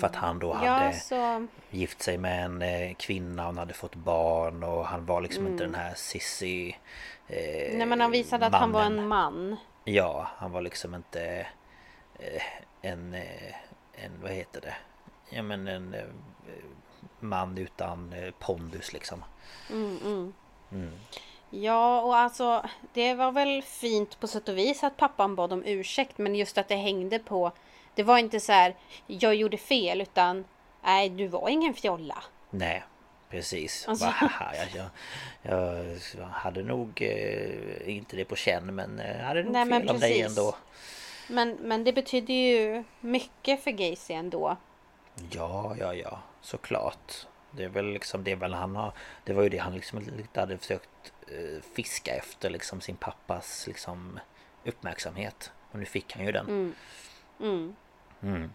För att han då hade Ja så. gift sig med en eh, kvinna Han hade fått barn och han var liksom inte Mm. den här sissy eh, Nej men han visade att han var mannen. en man. Ja, han var liksom inte en, en, vad heter det? Ja men en man utan eh, pondus liksom. Mm, mm. Mm. Ja och alltså det var väl fint på sätt och vis att pappan bad om ursäkt men just att det hängde på Det var inte så här jag gjorde fel utan Nej du var ingen fjolla. Nej, precis. Alltså- Bara, jag, jag, jag hade nog eh, inte det på känn men eh, hade nog Nej, men fel av dig ändå. Men, men det betyder ju mycket för Gacy ändå. Ja, ja, ja, såklart. Det är väl liksom det väl han har Det var ju det han liksom lite hade försökt eh, fiska efter liksom sin pappas liksom uppmärksamhet. Och nu fick han ju den. Mm. Mm. Mm.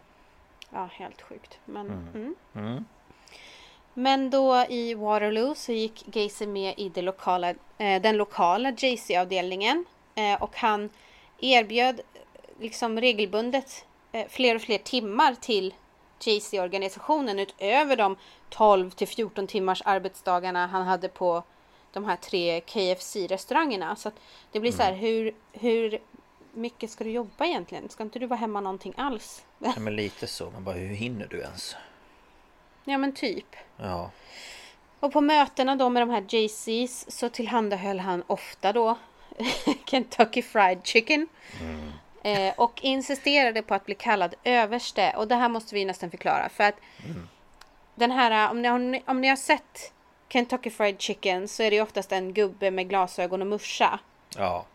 Ja, helt sjukt. Men, Mm. mm. Mm. Men då i Waterloo så gick Gacy med i det lokala, eh, den lokala JC-avdelningen. Eh, och han erbjöd eh, liksom regelbundet eh, fler och fler timmar till JC-organisationen utöver de 12 till 14 timmars arbetsdagarna han hade på de här tre KFC-restaurangerna. Så det blir så här, hur, hur mycket ska du jobba egentligen? Ska inte du vara hemma någonting alls? Ja, men lite så. Men bara hur hinner du ens? ja men typ. Ja. Och på mötena då med de här JCs så tillhandahöll han ofta då Kentucky Fried Chicken. Eh, och insisterade på att bli kallad överste. Och det här måste vi nästan förklara. För att den här, om ni, om, ni, om ni har sett Kentucky Fried Chicken så är det ju oftast en gubbe med glasögon och muscha. Ja,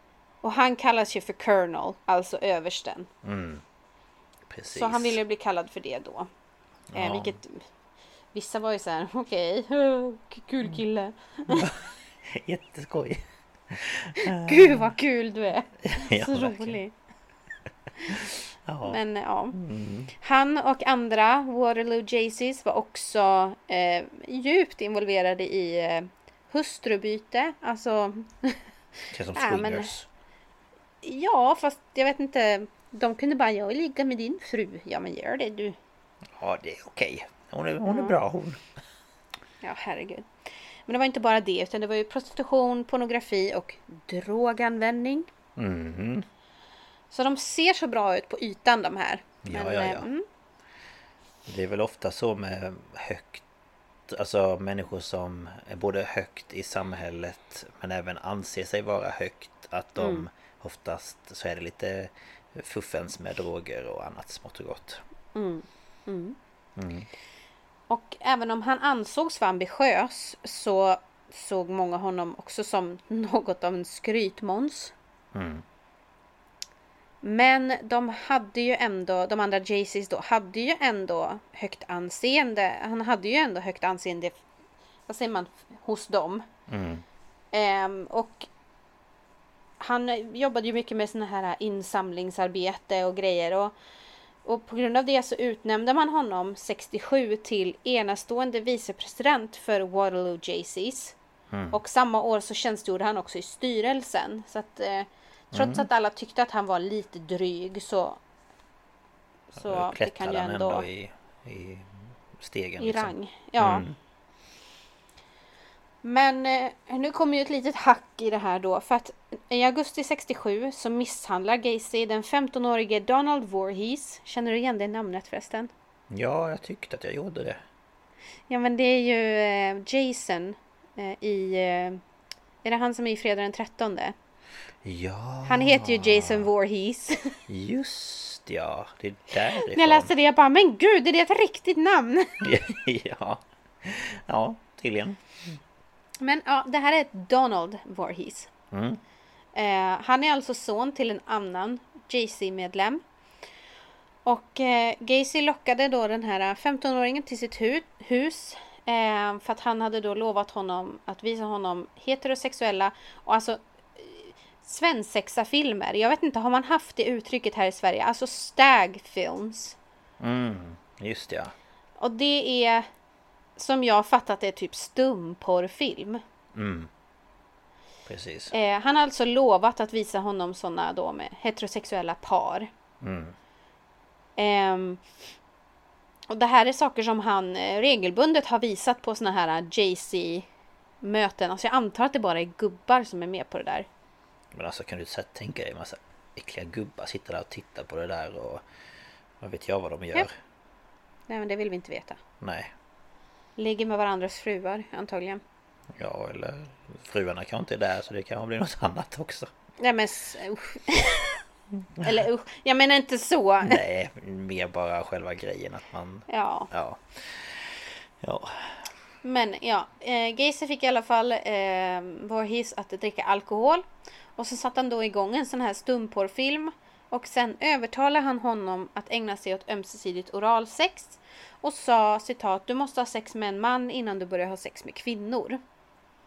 Och han kallas ju för Colonel, alltså översten. precis. Så han ville bli kallad för det då. Eh, Ja. vilket vissa var ju så här, okej, kul kille. Jätteskoj. Gud vad kul du är. Ja, så verkligen. rolig. Ja. Men ja. Mm. Han och andra Waterloo Jaycees var också eh, djupt involverade i eh, hustrubyte. Alltså, Känns som Ja, men- ja fast jag vet inte. De kunde bara, jag vill ligga med din fru. Ja men gör det du. Ja, det är okej. Hon är, hon är bra hon. Ja herregud. Men det var inte bara det utan det var ju prostitution, pornografi och droganvändning. Mhm. Så de ser så bra ut på ytan de här. Ja, Men, ja, eh, ja. Mm, Det är väl ofta så med högt Alltså människor som är både högt i samhället men även anser sig vara högt Att de Mm. oftast så är det lite fuffens med droger och annat smått och gott mm, mm. Mm. Och även om han ansågs vara ambitiös så såg många honom också som något av en skrytmåns. Mm. Men de hade ju ändå, de andra Jaycees då, hade ju ändå högt anseende. Han hade ju ändå högt anseende, vad säger man, hos dem. Mm. Ehm, och han jobbade ju mycket med såna här insamlingsarbete och grejer. Och, och på grund av det så utnämnde man honom 67 till enastående vicepresident för Waterloo Jaycees. Mm. Och samma år så tjänstgjorde han också i styrelsen. Så att eh, trots att alla tyckte att han var lite dryg så... Så fick klättrade han ju ändå ändå i, i stegen i liksom. rang. Ja. Mm. Men eh, nu kommer ju ett litet hack i det här då. För att i augusti 67 så misshandlar Gacy den 15-årige Donald Voorhees. Känner du igen det namnet förresten? Ja, jag tyckte att jag gjorde det Ja men det är ju eh, Jason eh, i... Är det han som är i Fredag den 13? Ja Han heter ju Jason Voorhees. Just ja, det är därifrån När jag läste det jag bara men gud är det ett riktigt namn? ja. ja, tydligen Men ja, det här är Donald Voorhees. mm. Eh, han är alltså son till en annan JC-medlem. Och eh, Gacy lockade då den här 15-åringen till sitt hu- hus. Eh, för att han hade då lovat honom att visa honom heterosexuella och alltså svensexa-filmer. Jag vet inte, har man haft det uttrycket här i Sverige? Alltså stag films. Mm, just det, ja Och det är som jag fattat det typ stumporrfilm. mm. Precis Eh, han har alltså lovat att visa honom sådana då med heterosexuella par. mm. Ehm, och det här är saker som han eh, regelbundet har visat på såna här JC möten. Alltså jag antar att det bara är gubbar som är med på det där. Men alltså kan du tänka dig en massa äckliga gubbar sitta där och titta på det där och vad vet jag vad de gör? Ja. Nej men det vill vi inte veta. Nej. Ligger med varandras fruar antagligen. Ja, eller fruarna kanske inte är där så det kan bli något annat också. Nej men usch. Eller usch, jag menar inte så. Nej, mer bara själva grejen att man... Ja, Ja. Ja. men ja. Eh, Gacy fick i alla fall eh, Voorhees att dricka alkohol. Och så satte han då igång en sån här stumporrfilm. Och sen övertalade han honom att ägna sig åt ömsesidigt oralsex. Och sa citat, du måste ha sex med en man innan du börjar ha sex med kvinnor.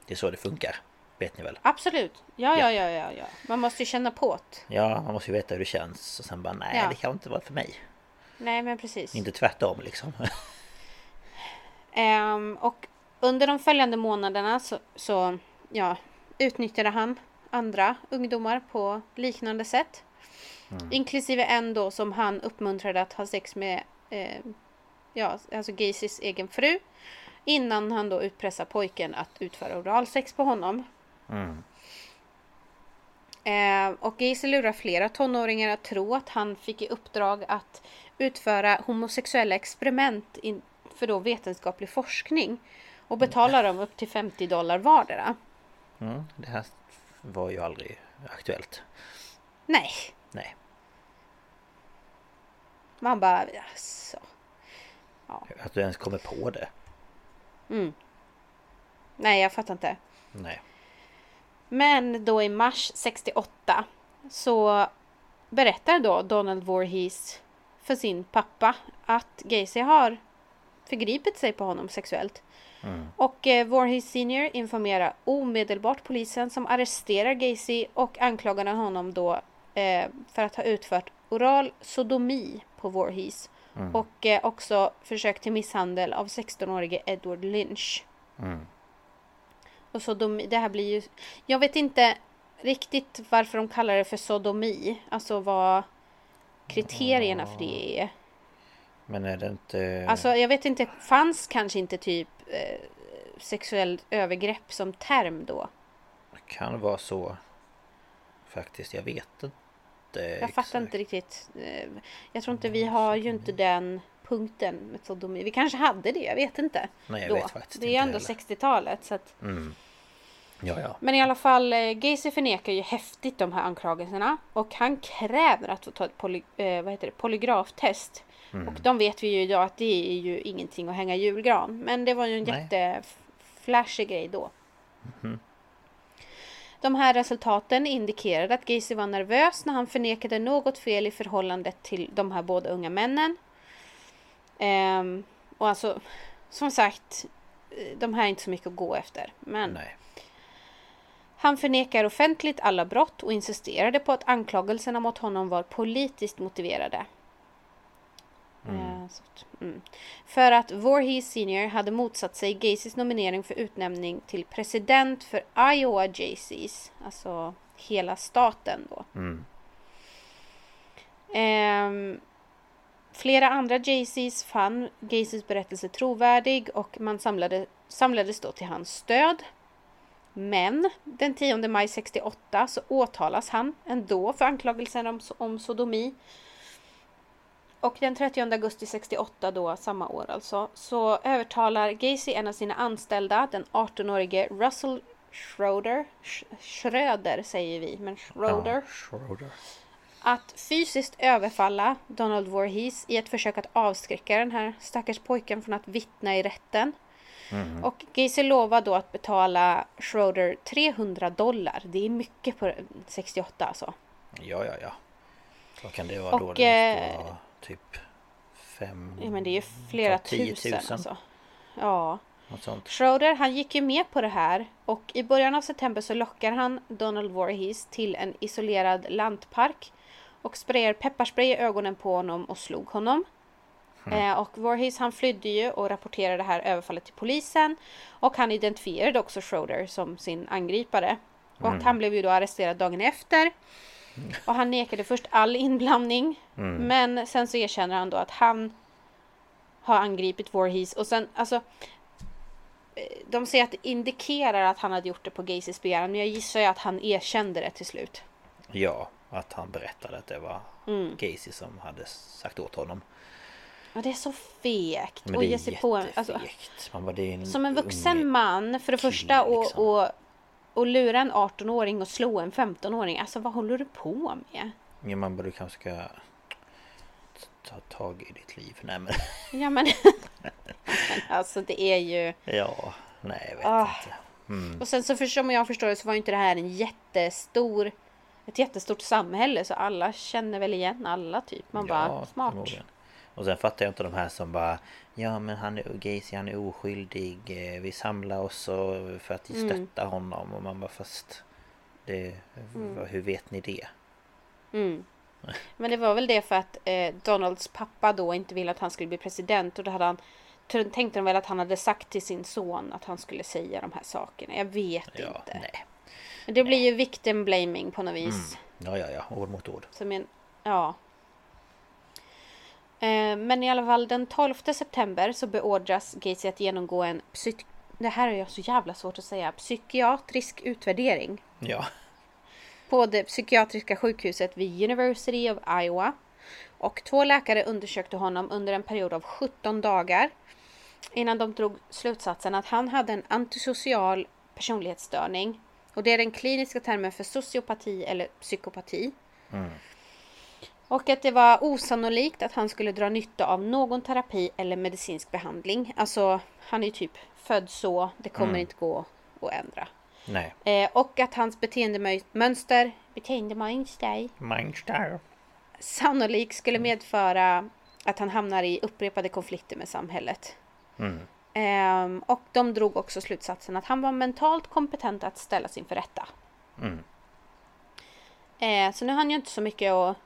Det är så det funkar. Vet ni väl? Absolut. Ja, ja, ja, ja, ja. Man måste ju känna på det. Ja, man måste ju veta hur det känns och sen bara nej, Ja. det kan inte vara för mig. Nej, men precis. Inte tvärtom liksom. Ehm, och under de följande månaderna så, så ja, utnyttjade han andra ungdomar på liknande sätt. Inklusive en då som han uppmuntrade att ha sex med eh, ja, alltså Gacys egen fru. Innan han då utpressar pojken att utföra oralsex på honom. Mm. Eh, och Gacy lurar flera tonåringar att tro att han fick i uppdrag att utföra homosexuella experiment in, för då vetenskaplig forskning. Och betalar dem upp till 50 dollar vardera. Mm, det här var ju aldrig aktuellt. Nej, Nej. Man bara, alltså. Att du ens kommer på det. Mm. Nej, jag fattar inte. Nej. Men då i mars 68 så berättar då Donald Voorhees för sin pappa att Gacy har förgripit sig på honom sexuellt. Mm. Och eh, Voorhees senior informerar omedelbart polisen som arresterar Gacy och anklagar honom då eh, för att ha utfört oral sodomi på Voorhees. Mm. Och eh, också försök till misshandel av 16-årige Edward Lynch. Mm. Och sodomi, det här blir ju... Jag vet inte riktigt varför de kallar det för sodomi. Alltså vad kriterierna för det är. Men är det inte... Alltså jag vet inte, fanns kanske inte typ eh, sexuellt övergrepp som term då? Det kan vara så. Faktiskt, jag vet inte. Jag fattar inte riktigt. Eh, Jag tror inte vi har ju inte den punkten med sodomi. Vi kanske hade det, jag vet inte. Nej, jag då. vet faktiskt det är ändå heller. 60-talet. Så att... Mm. Ja, ja. Men i alla fall, eh, Gacy förnekar ju häftigt de här anklagelserna. Och han kräver att få ta ett poly, eh, vad heter det, polygraftest. Mm. Och de vet vi ju idag att det är ju ingenting att hänga julgran. Men det var ju en Nej. jätteflashig grej då. Mhm. De här resultaten indikerade att Gacy var nervös när han förnekade något fel i förhållandet till de här båda unga männen. Ehm, och alltså, som sagt, de här är inte så mycket att gå efter. Men Nej. han förnekar offentligt alla brott och insisterade på att anklagelserna mot honom var politiskt motiverade. Eh, så att, mm. För att Voorhees senior hade motsatt sig Gacys nominering för utnämning till president för Iowa Jaycees, alltså hela staten då. Mm. Ehm, flera andra Jaycees fann Gacys berättelse trovärdig och man samlade, samlades då till hans stöd. Men den 10 maj 68 så åtalas han ändå för anklagelser om, om sodomi. Och den 30 augusti 68 då, samma år alltså, så övertalar Gacy en av sina anställda, den 18-årige Russell Schroeder, Sch- Schröder säger vi, men Schroeder, Ja, Schroeder. att fysiskt överfalla Donald Voorhees i ett försök att avskräcka den här stackars pojken från att vittna i rätten. Mm. Och Gacy lovar då att betala Schroeder 300 dollar. Det är mycket på 68 alltså. Ja, ja, ja. Vad kan det vara Och, då? Det måste eh, vara typ fem... Ja, men det är ju flera ta 10 tusen 000. alltså. Ja. Schroeder han gick ju med på det här och i början av september så lockar han Donald Voorhees till en isolerad lantpark och sprayar pepparspray i ögonen på honom och slog honom. Eh, och Voorhees han flydde ju och rapporterade det här överfallet till polisen och han identifierade också Schroeder som sin angripare. Och han blev ju då arresterad dagen efter. Och han nekade först all inblandning. Men sen så erkänner han då att han har angripit Voorhees och sen alltså eh, de säger att det indikerar att han hade gjort det på Gacys begäran men jag gissar ju att han erkände det till slut. Ja, att han berättade att det var Mm. Gacy som hade sagt åt honom. Ja det är så fegt Men det är ge sig på en, alltså. Man bara, det är en Som en vuxen man för det kille, första och, liksom. och, och lura en 18-åring och slå en 15-åring. Alltså vad håller du på med? Ja, man bara, du kanske ska ta tag i ditt liv. Nej men, Ja men, alltså det är ju... ja, nej jag vet Ah. inte. Mm. Och sen så för som jag förstår det så var ju inte det här en jättestor ett jättestort samhälle så alla känner väl igen alla typ. Man bara smart. förmodligen. Och sen fattar jag inte de här som bara Ja men han är Gacy, han är oskyldig eh, Vi samlar oss för att Mm. stötta honom och man bara fast det, Hur vet ni det? Mm. Men det var väl det för att eh, Donalds pappa då inte ville att han skulle bli president och då hade han tänkte de väl att han hade sagt till sin son att han skulle säga de här sakerna. Jag vet Ja, inte. nej. Men det blir ju victim blaming på något vis. Ja, ja, ja, ord mot ord. Som en, ja. Eh, men i alla fall den 12 september så beordras Gacy att genomgå en psyk... Det här är ju så jävla svårt att säga. Psykiatrisk utvärdering. Ja, På det psykiatriska sjukhuset vid University of Iowa. Och två läkare undersökte honom under en period av 17 dagar. Innan de drog slutsatsen att han hade en antisocial personlighetsstörning. Och det är den kliniska termen för sociopati eller psykopati. Och att det var osannolikt att han skulle dra nytta av någon terapi eller medicinsk behandling. Alltså, han är ju typ född så. Det kommer Mm. inte gå att ändra. Nej. Eh, och att hans beteendemönster, beteendemönster Monster. sannolikt skulle medföra att han hamnar i upprepade konflikter med samhället. Mm. Ehm, och de drog också slutsatsen att han var mentalt kompetent att ställas inför rätta. Mm. Eh, så nu har han ju inte så mycket att,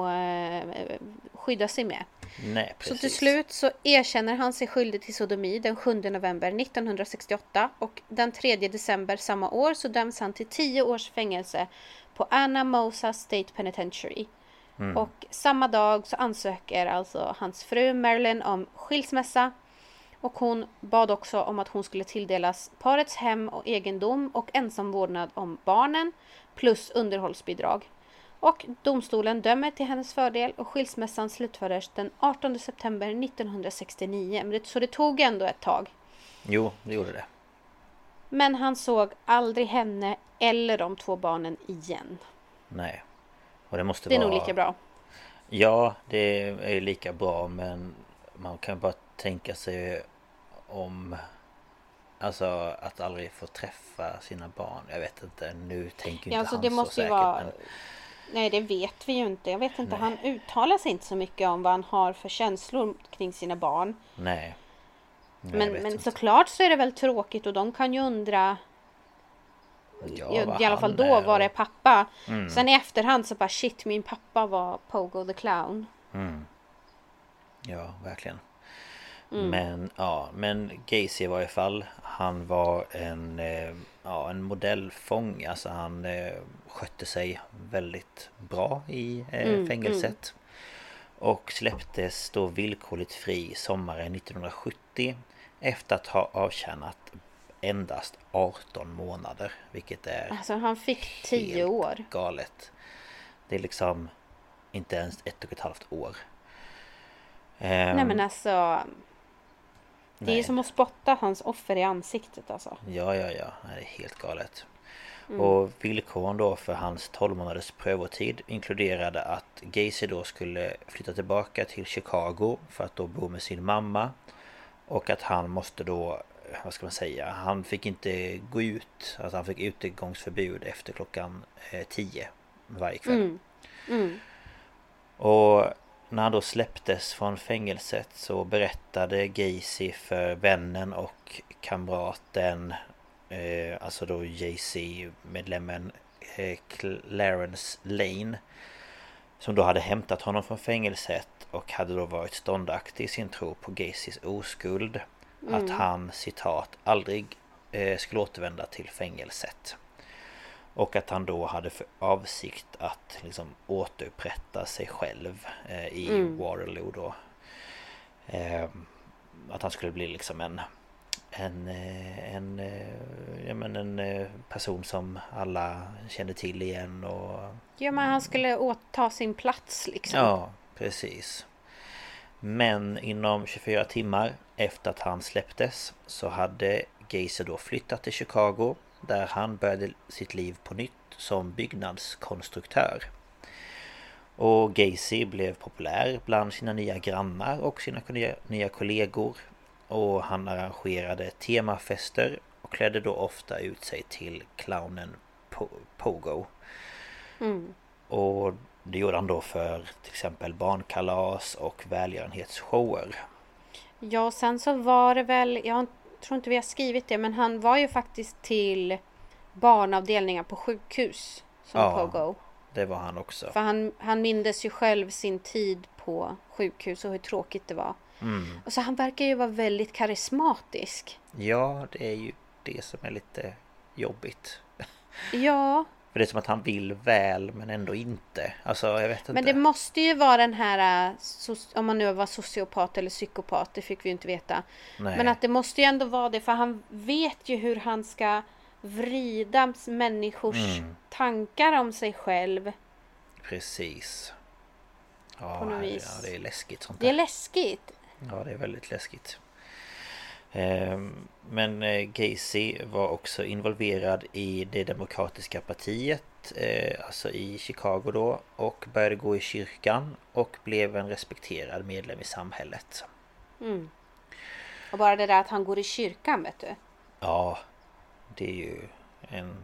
att eh, skydda sig med. Nej. Så till slut så erkänner han sig skyldig till sodomi den 7 november 1968 och den 3 december samma år så döms han till 10 års fängelse på Anna Mosa State Penitentiary. Mm. Och samma dag så ansöker alltså hans fru Marilyn om skilsmässa och hon bad också om att hon skulle tilldelas parets hem och egendom och ensam vårdnad om barnen plus underhållsbidrag. Och domstolen dömer till hennes fördel och skilsmässan slutfördes den 18 september 1969. Men det, så det tog ändå ett tag. Jo, det gjorde det. Men han såg aldrig henne eller de två barnen igen. Nej. Och det måste Det är vara... nog lika bra. Ja, det är lika bra men man kan bara tänka sig om Alltså att aldrig få träffa sina barn. Jag vet inte, nu tänker ju Ja, inte alltså han det så måste ju säkert. vara... Men, Nej, det vet vi ju inte. Jag vet inte. Nej. Han uttalar sig inte så mycket om vad han har för känslor kring sina barn. nej. nej men men inte. såklart så är det väl tråkigt och de kan ju undra Ja, i, i alla fall då, var och- pappa? Mm. Sen i efterhand så bara shit, min pappa var Pogo the Clown. Mm. Ja, verkligen. Mm. Men ja, men Gacy i varje fall Han var en, eh, ja, en modellfång. Alltså han eh, skötte sig väldigt bra i eh, Mm, fängelset. Och släpptes då villkorligt fri sommaren 1970 Efter att ha avtjänat endast 18 månader Vilket är Alltså han fick tio helt år. galet. Det är liksom inte ens ett och ett halvt år. Ehm, Nej men alltså. Det är som att spotta hans offer i ansiktet alltså. Ja, ja, ja. Det är helt galet. Mm. Och villkoren då för hans 12 månaders prövotid inkluderade att Gacy då skulle flytta tillbaka till Chicago för att då bo med sin mamma. Och att han måste då, vad ska man säga, han fick inte gå ut. Alltså han fick utegångsförbud efter klockan eh, 10 varje kväll. Mm. Mm. Och när han då släpptes från fängelset så berättade Gacy för vännen och kamraten eh, Alltså då JC-medlemmen eh, Clarence Lane Som då hade hämtat honom från fängelset och hade då varit ståndaktig i sin tro på Gacys oskuld Att han citat aldrig eh, skulle återvända till fängelset och att han då hade för avsikt att liksom återupprätta sig själv eh, i Mm. Waterloo då. Eh, att han skulle bli liksom en en, eh, en, eh, ja, men en eh, person som alla kände till igen och Ja men han skulle åta sin plats liksom. Ja, precis. Men inom 24 timmar efter att han släpptes så hade Gacy då flyttat till Chicago där han började sitt liv på nytt som byggnadskonstruktör. Och Gacy blev populär bland sina nya grannar och sina nya- kollegor. Och han arrangerade temafester och klädde då ofta ut sig till clownen Po- Pogo. Mm. Och det gjorde han då för till exempel barnkalas och välgörenhetsshower. Ja, sen så var det väl, jag tror inte vi har skrivit det, men han var ju faktiskt till barnavdelningar på sjukhus som Ja. Pogo. Det var han också. För han, han mindes ju själv sin tid på sjukhus och hur tråkigt det var. Mm. Och så han verkar ju vara väldigt karismatisk. Ja, det är ju det som är lite jobbigt. Ja, För det är som att han vill väl men ändå inte. Alltså jag vet inte. men det måste ju vara den här, äh, om man nu var sociopat eller psykopat, det fick vi ju inte veta. Nej. Men att det måste ju ändå vara det, för han vet ju hur han ska vrida människors Mm. tankar om sig själv. Precis. Ja, ja, det är läskigt sånt Det är där. läskigt. Ja, det är väldigt läskigt. Ehm, men eh, Gacy var också involverad i det demokratiska partiet eh, Alltså i Chicago då Och började gå i kyrkan Och blev en respekterad medlem i samhället Mm. Och bara det där att han går i kyrkan vet du. Ja Det är ju en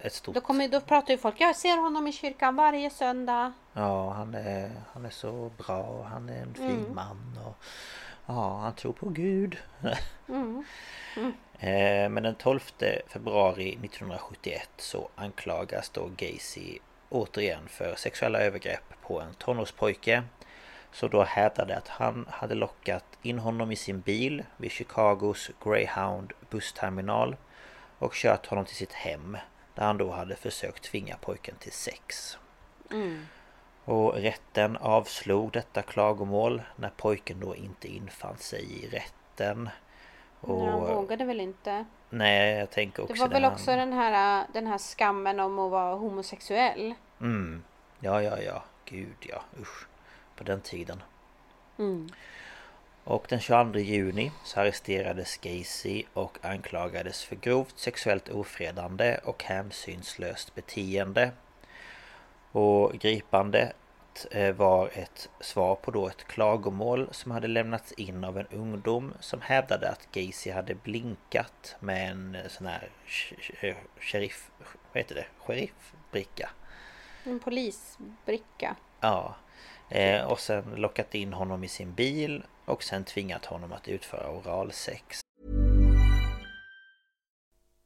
Ett stort Då, kommer, då pratar ju folk, jag ser honom i kyrkan varje söndag. Ja han är, han är så bra och han är en fin Mm. man och Ja han tror på Gud Mm. Eh, Men den 12 februari 1971 så anklagas då Gacy återigen för sexuella övergrepp på en tonårspojke. Så då hävdade att han hade lockat in honom i sin bil vid Chicagos Greyhound bussterminal och kört honom till sitt hem där han då hade försökt tvinga pojken till sex. Mm. Och rätten avslog detta klagomål när pojken då inte infann sig i rätten. Och... Han vågade väl inte. Nej, jag tänker också Det var väl den- också den här, den här skammen om att vara homosexuell. Mm. Ja, ja, ja. Gud ja. Usch. På den tiden. Mm. Och den 22 juni så arresterades Gacy och anklagades för grovt sexuellt ofredande och hänsynslöst beteende. Och gripandet eh, var ett svar på då ett klagomål som hade lämnats in av en ungdom som hävdade att Gacy hade blinkat med en sån här sh- sheriff... Vad heter det? Sheriffbricka. En polisbricka. Ja. Eh, och sen lockat in honom i sin bil och sen tvingat honom att utföra oralsex.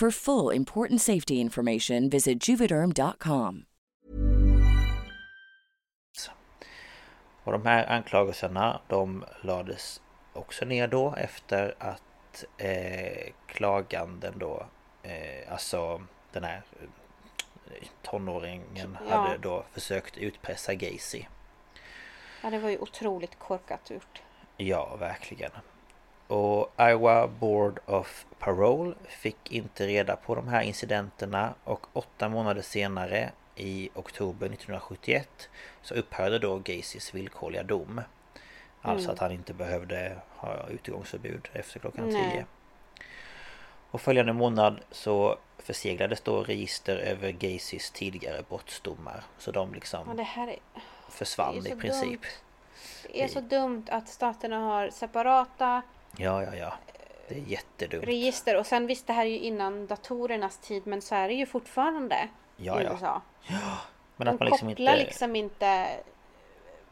For full important safety information, visit juvederm.com. Och de här anklagelserna de lades också ner då efter att eh, klaganden då eh, Alltså den här eh, tonåringen Ja. hade då försökt utpressa Gacy. Ja, det var ju otroligt korkat gjort. Ja, verkligen. Och Iowa Board of Parole fick inte reda på de här incidenterna och åtta månader senare i oktober 1971 så upphörde då Gacys villkorliga dom. Alltså Mm. att han inte behövde ha utegångsförbud efter klockan Nej. 10. Och följande månad så förseglades då register över Gacys tidigare brottsdomar. Så de Ja, liksom det här är, försvann det är i princip. dumt. det är så dumt att staterna har separata Ja, ja, ja. Det är jättedumt. register. Och sen visst, det här är ju innan datorernas tid, men så är det ju fortfarande Ja, i ja. USA. Men De att man liksom kopplar inte... liksom inte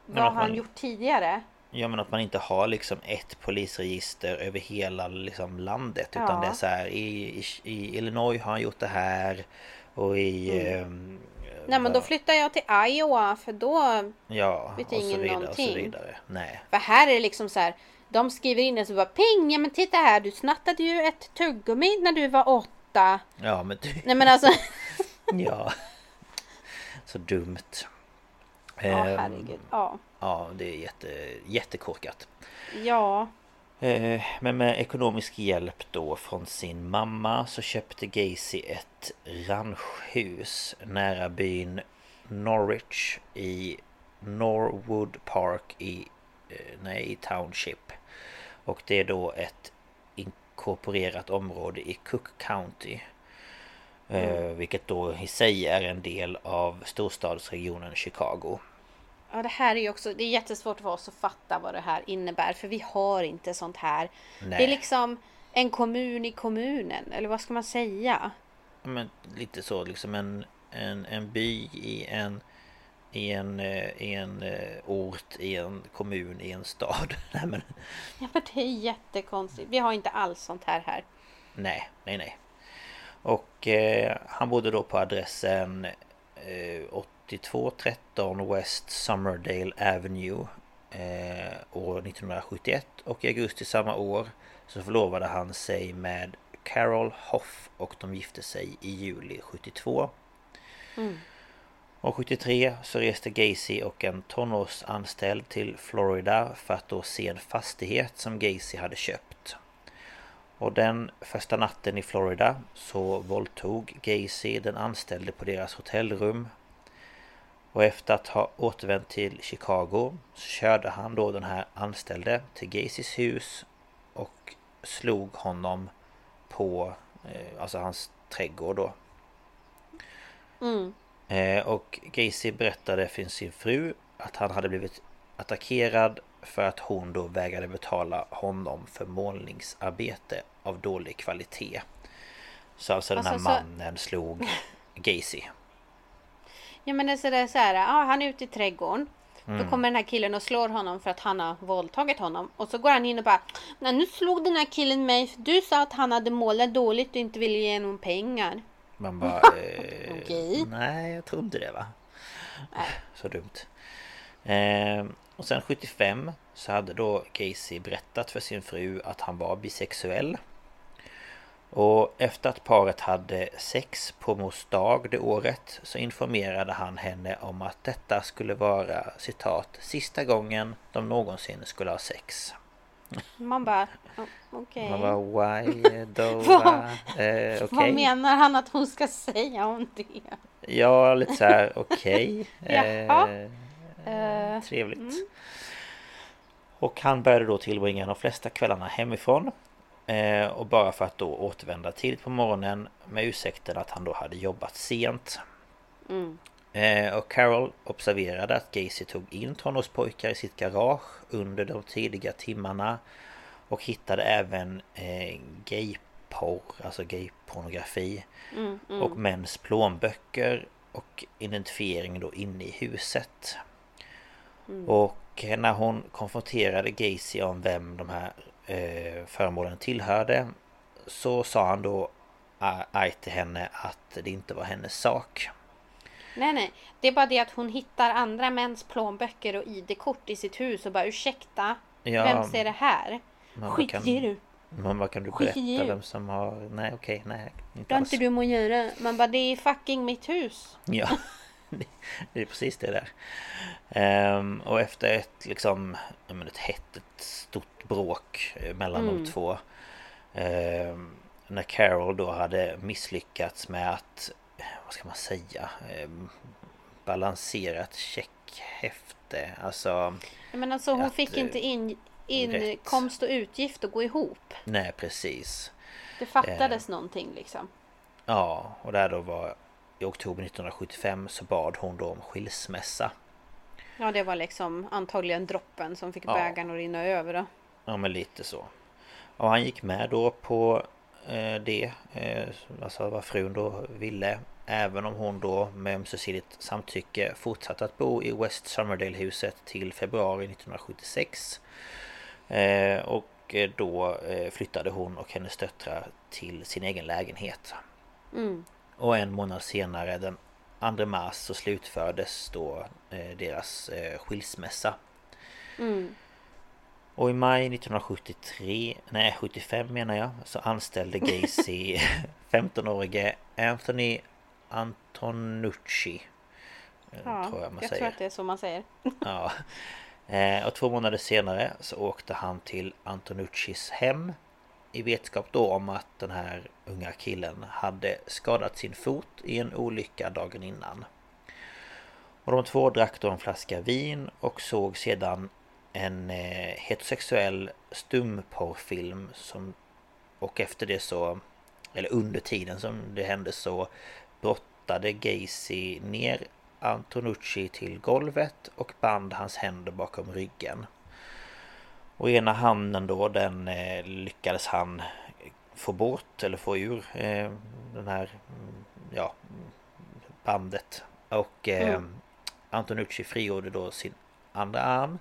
Men vad man- han gjort tidigare. Ja men att man inte har liksom ett polisregister över hela liksom landet Utan Ja. det är så här i, i, i Illinois har han gjort det här Och i... Mm. Nej men då flyttar jag till Iowa för då... Ja vet ingen vidare och så någonting. vidare Nej För här är det liksom så här. De skriver in det så bara ping, ja men titta här du snattade ju ett tuggummi när du var åtta. Ja men du... Nej men alltså. Ja Så dumt Ja Ehm, herregud. Ja. Ja det är jätte, jättekorkat Ja. Eh, Men med ekonomisk hjälp då från sin mamma så köpte Gacy ett ranchhus nära byn Norwich i Norwood Park i, eh, nej, i Township. Och det är då ett inkorporerat område i Cook County. Eh, Vilket då i sig är en del av storstadsregionen Chicago. Ja, det här är ju också, det är jättesvårt för oss att fatta vad det här innebär för vi har inte sånt här. Nej. Det är liksom en kommun i kommunen, eller vad ska man säga? Men lite så liksom en, en, en by i en i en, eh, i en eh, ort, i en kommun, i en stad. Nej men... Ja men det är jättekonstigt. Vi har inte alls sånt här här. Nej, nej, nej. Och eh, han bodde då på adressen eh, 8213 West Summerdale Avenue eh, år 1971 och i augusti samma år så förlovade han sig med Carol Hoff och de gifte sig i juli 72. Mm. Och 73 så reste Gacy och en tonårsanställd till Florida för att då se en fastighet som Gacy hade köpt. Och den första natten i Florida så våldtog Gacy den anställde på deras hotellrum. Och efter att ha återvänt till Chicago så körde han då den här anställde till Gacys hus och slog honom på eh, alltså hans trädgård då. Mm. Eh, och Gacy berättade för sin fru att han hade blivit attackerad för att hon då vägrade betala honom för målningsarbete av dålig kvalitet. Så alltså den här Alltså, så- mannen slog Gacy. Ja men det är så här, ja, han är ute i trädgården. Mm. Då kommer den här killen och slår honom för att han har våldtagit honom. Och så går han in och bara Nej nu slog den här killen mig för du sa att han hade målat dåligt och inte ville ge någon pengar. Man bara... Eh, Okej. Nej, jag tror inte det va? Så dumt. Eh, och sen 75 så hade då Gacy berättat för sin fru att han var bisexuell. Och efter att paret hade sex på mors dag det året så informerade han henne om att detta skulle vara citat sista gången de någonsin skulle ha sex. Man bara "O- okej. Man bara why va? Eh, Vad okej. menar han att hon ska säga om det? Ja, lite så här okej. Jaha. Eh, Eh, Trevligt. Och han började då tillbringa de flesta kvällarna hemifrån. Eh, och bara för att då återvända tidigt på morgonen med ursäkten att han då hade jobbat sent. Mm. Eh, och Carol observerade att Gacy tog in tonårspojkar i sitt garage under de tidiga timmarna. Och hittade även eh, gayporr, alltså gaypornografi. Mm, mm. Och mäns plånböcker och identifiering då inne i huset. Mm. Och när hon konfronterade Gacy om vem de här eh, föremålen tillhörde så sa han då a- argt till henne att det inte var hennes sak. Nej nej. Det är bara det att hon hittar andra mäns plånböcker och ID-kort i sitt hus och bara ursäkta. Ja, Vem ser det här? men vad Skit kan, i du. men vad kan du berätta det. vem som har... Nej okej, nej. Det Inte har alls. inte du att göra. Man bara det är fucking mitt hus. Ja, det- det är precis det där. Ehm, och efter ett liksom, ja, men ett hett, ett stort bråk eh, mellan Mm. de två. ehm, när Carol då hade misslyckats med att, vad ska man säga, ehm, balansera ett checkhäfte. Alltså, menar alltså hon Att, fick eh, inte in inkomst och utgift att gå ihop. nej precis. Det fattades någonting liksom. Ja, och där då var i oktober 1975 så bad hon då om skilsmässa. Ja det var liksom antagligen droppen som fick Ja. bägaren att rinna över då. Ja men lite så. Och han gick med då på eh, det. Eh, alltså vad frun då ville. Även om hon då med ömsesidigt samtycke fortsatte att bo i West Summerdale-huset till februari 1976. Eh, och eh, då eh, flyttade hon och hennes döttrar till sin egen lägenhet. Mm. Och en månad senare den 2 mars så slutfördes då eh, deras eh, skilsmässa. Mm. Och i maj 1973, nej 75 menar jag, så anställde Gacy 15-årige Anthony Antonucci. eh, Ja, tror jag man jag säger. tror att det är så man säger. Ja. Eh, Och två månader senare så åkte han till Antonuccis hem i vetskap då om att den här unga killen hade skadat sin fot i en olycka dagen innan. Och de två drack då en flaska vin och såg sedan en eh, heterosexuell stumporrfilm som och efter det så eller under tiden som det hände så brottade Gacy ner Antonucci till golvet och band hans händer bakom ryggen. Och ena handen då den eh, lyckades han få bort eller få ur eh, den här mm, ja, bandet. Och eh, mm. Antonucci frigjorde då sin andra arm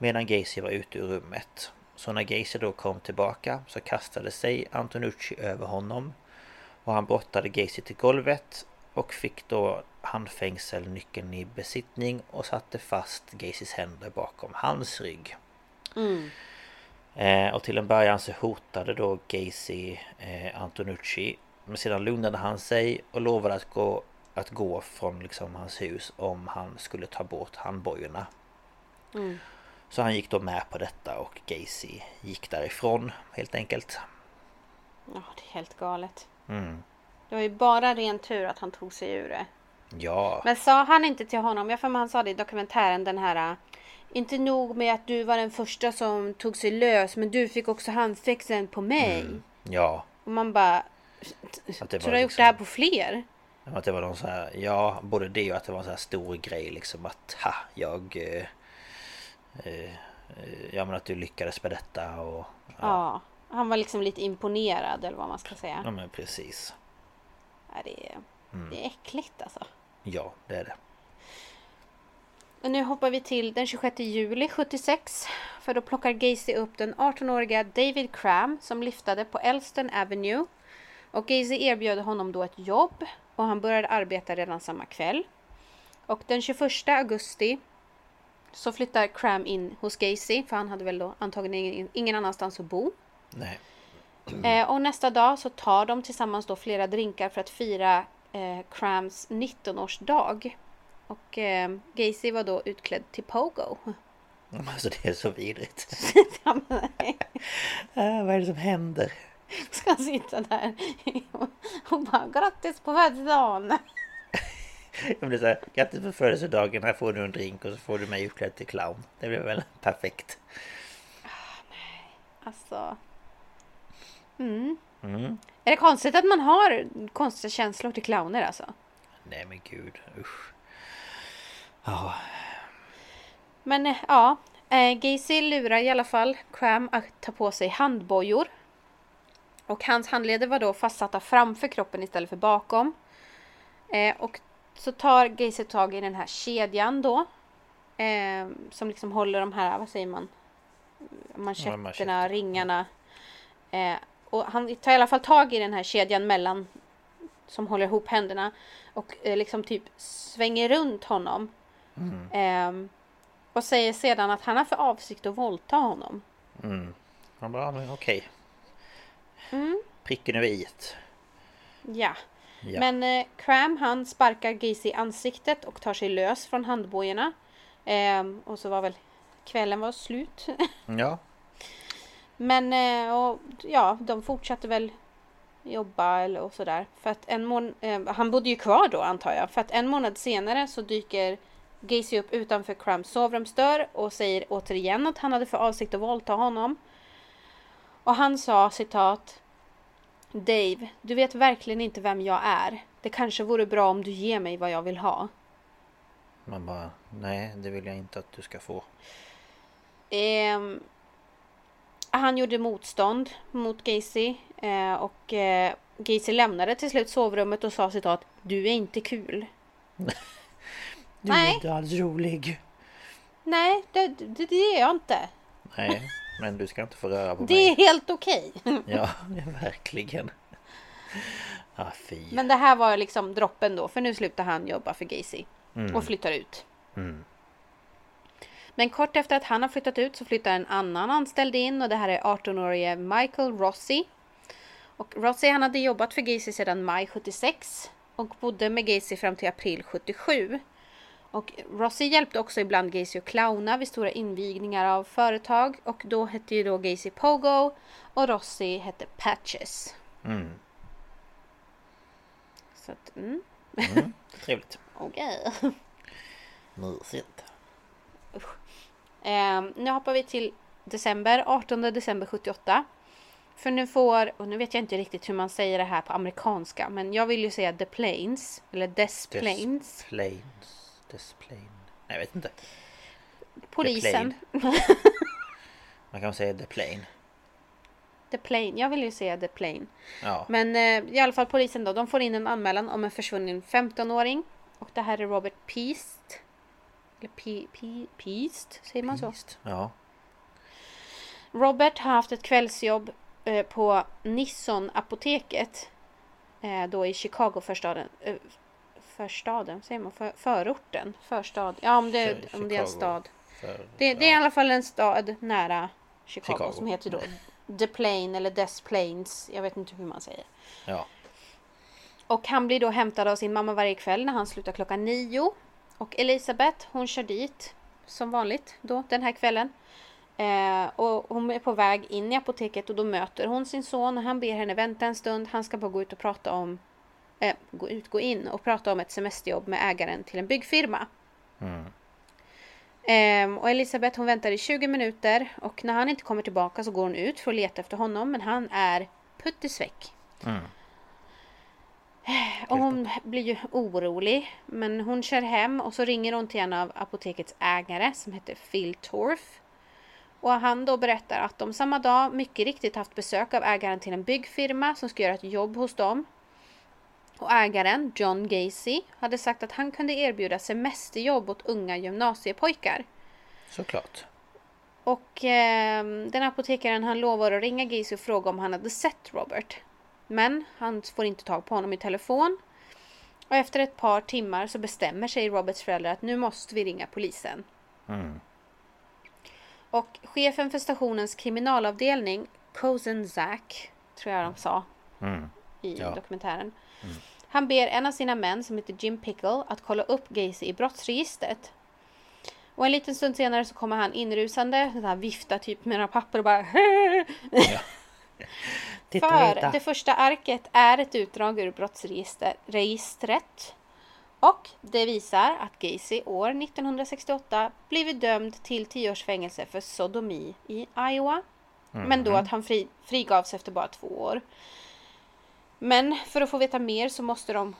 medan Gacy var ute ur rummet. Så när Gacy då kom tillbaka så kastade sig Antonucci över honom och han brottade Gacy till golvet och fick då handfängselnyckeln i besittning och satte fast Gacys händer bakom hans rygg. Mm. Eh, och till en början så hotade då Gacy eh, Antonucci men sedan lugnade han sig och lovade att gå, att gå från liksom hans hus om han skulle ta bort handbojorna. Mm. Så han gick då med på detta och Gacy gick därifrån helt enkelt. Ja, det är helt galet. Mm. Det var ju bara ren tur att han tog sig ur det. Ja. Men sa han inte till honom, jag för han sa det i dokumentären den här inte nog med att du var den första som tog sig lös men du fick också handfäxen på mig. Mm. Ja. Och man bara Tror du har gjort det här liksom- på fler? Att det var någon så här, ja både det och att det var en så här stor grej liksom att ha jag eh, Ja men att du lyckades med detta och ja. ja. Han var liksom lite imponerad eller vad man ska säga. Ja men precis. Ja, det, är, mm. det är äckligt alltså. Ja det är det. Och nu hoppar vi till den 26 juli 76. För då plockar Gacy upp den 18-åriga David Cram som liftade på Elston Avenue. Och Gacy erbjöd honom då ett jobb och han började arbeta redan samma kväll. Och den 21 augusti så flyttar Cram in hos Gacy för han hade väl då antagligen ingen annanstans att bo. Nej. Eh, och nästa dag så tar de tillsammans då flera drinkar för att fira eh, Crams 19-årsdag. Och eh, Gacy var då utklädd till Pogo. Alltså det är så vidrigt. ja, äh, vad är det som händer? Ska han sitta där och bara grattis på födelsedagen. Om det är så här, grattis på födelsedagen, här får du en drink och så får du mig utklädd till clown. Det blir väl perfekt. Ah, nej, alltså. Mm. Mm. Är det konstigt att man har konstiga känslor till clowner alltså? Nej men gud, usch. Ja. Men eh, ja, eh, Gacy lurar i alla fall Cram att ta på sig handbojor. Och hans handleder var då fastsatta framför kroppen istället för bakom. Eh, och så tar Gacy tag i den här kedjan då. Eh, som liksom håller de här, vad säger man? Manschetterna, ringarna. Eh, och han tar i alla fall tag i den här kedjan mellan som håller ihop händerna och eh, liksom typ svänger runt honom. Mm. Eh, och säger sedan att han har för avsikt att våldta honom. Mm. Han bara, okej. Okay. Mm. Pricken över i Ja. Ja. Men eh, Cram han sparkar Gacy i ansiktet och tar sig lös från handbojorna. Eh, och så var väl kvällen var slut. ja. Men eh, och, ja, de fortsatte väl jobba eller och sådär. För att en månad, eh, han bodde ju kvar då antar jag. För att en månad senare så dyker Gacy upp utanför Crams sovrumsdörr och säger återigen att han hade för avsikt att våldta honom. Och han sa citat Dave, du vet verkligen inte vem jag är. Det kanske vore bra om du ger mig vad jag vill ha. Man bara, nej det vill jag inte att du ska få. Eh, han gjorde motstånd mot Gacy eh, och eh, Gacy lämnade till slut sovrummet och sa citat Du är inte kul. du är inte alls rolig. Nej, det, det, det är jag inte. Nej. Men du ska inte få röra på det mig. Det är helt okej. Ja, verkligen. Ah, fy. Men det här var liksom droppen då. För nu slutar han jobba för Gacy. Mm. Och flyttar ut. Mm. Men kort efter att han har flyttat ut så flyttar en annan anställd in och det här är 18-årige Michael Rossi. Och Rossi han hade jobbat för Gacy sedan maj 76 och bodde med Gacy fram till april 77. Och Rossi hjälpte också ibland Gacy att clowna vid stora invigningar av företag. Och då hette ju då Gacy Pogo och Rossi hette Patches. Mm. Så att, mm. mm trevligt. Okej. Mysigt. Eh, nu hoppar vi till december, 18 december 78. För nu får, och nu vet jag inte riktigt hur man säger det här på amerikanska, men jag vill ju säga the planes, eller des planes. Planes. Desplane. Nej, jag vet inte. Polisen. Man kan säga the plane. The plane. Jag vill ju säga the plane. Ja. Men eh, i alla fall polisen då, de får in en anmälan om en försvunnen 15-åring. Och det här är Robert Peast. Eller P, P, Peast, säger man så? Ja. Robert har haft ett kvällsjobb eh, på Nisson-apoteket. Eh, då i Chicago-förstaden. Eh, förstaden, säger man? För, förorten? Förstad? Ja, om det, Chi- om det är en Chicago. stad. För, Det, det är i ja. alla fall en stad nära Chicago, Chicago. som heter då The Plain eller Des Plains. Jag vet inte hur man säger. Ja. Och han blir då hämtad av sin mamma varje kväll när han slutar klockan nio. Och Elisabeth hon kör dit som vanligt då den här kvällen. Eh, och hon är på väg in i apoteket och då möter hon sin son och han ber henne vänta en stund. Han ska bara gå ut och prata om eh, gå ut, gå in och prata om ett semesterjobb med ägaren till en byggfirma. Mm. Ehm, och Elisabeth hon väntar i 20 minuter och när han inte kommer tillbaka så går hon ut för att leta efter honom men han är puttisväck. Mm. Och hon blir ju orolig men hon kör hem och så ringer hon till en av apotekets ägare som heter Phil Torf. Och han då berättar att de samma dag mycket riktigt haft besök av ägaren till en byggfirma som ska göra ett jobb hos dem. Och ägaren, John Gacy, hade sagt att han kunde erbjuda semesterjobb åt unga gymnasiepojkar. Såklart. Och eh, den apotekaren han lovar att ringa Gacy och fråga om han hade sett Robert. Men han får inte tag på honom i telefon. Och efter ett par timmar så bestämmer sig Roberts föräldrar att nu måste vi ringa polisen. Mm. Och chefen för stationens kriminalavdelning, Cozen Zack, tror jag de sa Mm. i Ja. dokumentären. Han ber en av sina män som heter Jim Pickle att kolla upp Gacy i brottsregistret. Och en liten stund senare så kommer han inrusande, så här viftar typ med några papper och bara Titta, För titta. det första arket är ett utdrag ur brottsregistret. Och det visar att Gacy år 1968 blivit dömd till 10 års fängelse för sodomi i Iowa. Men då att han fri, frigavs efter bara två år. Men för att få veta mer så måste de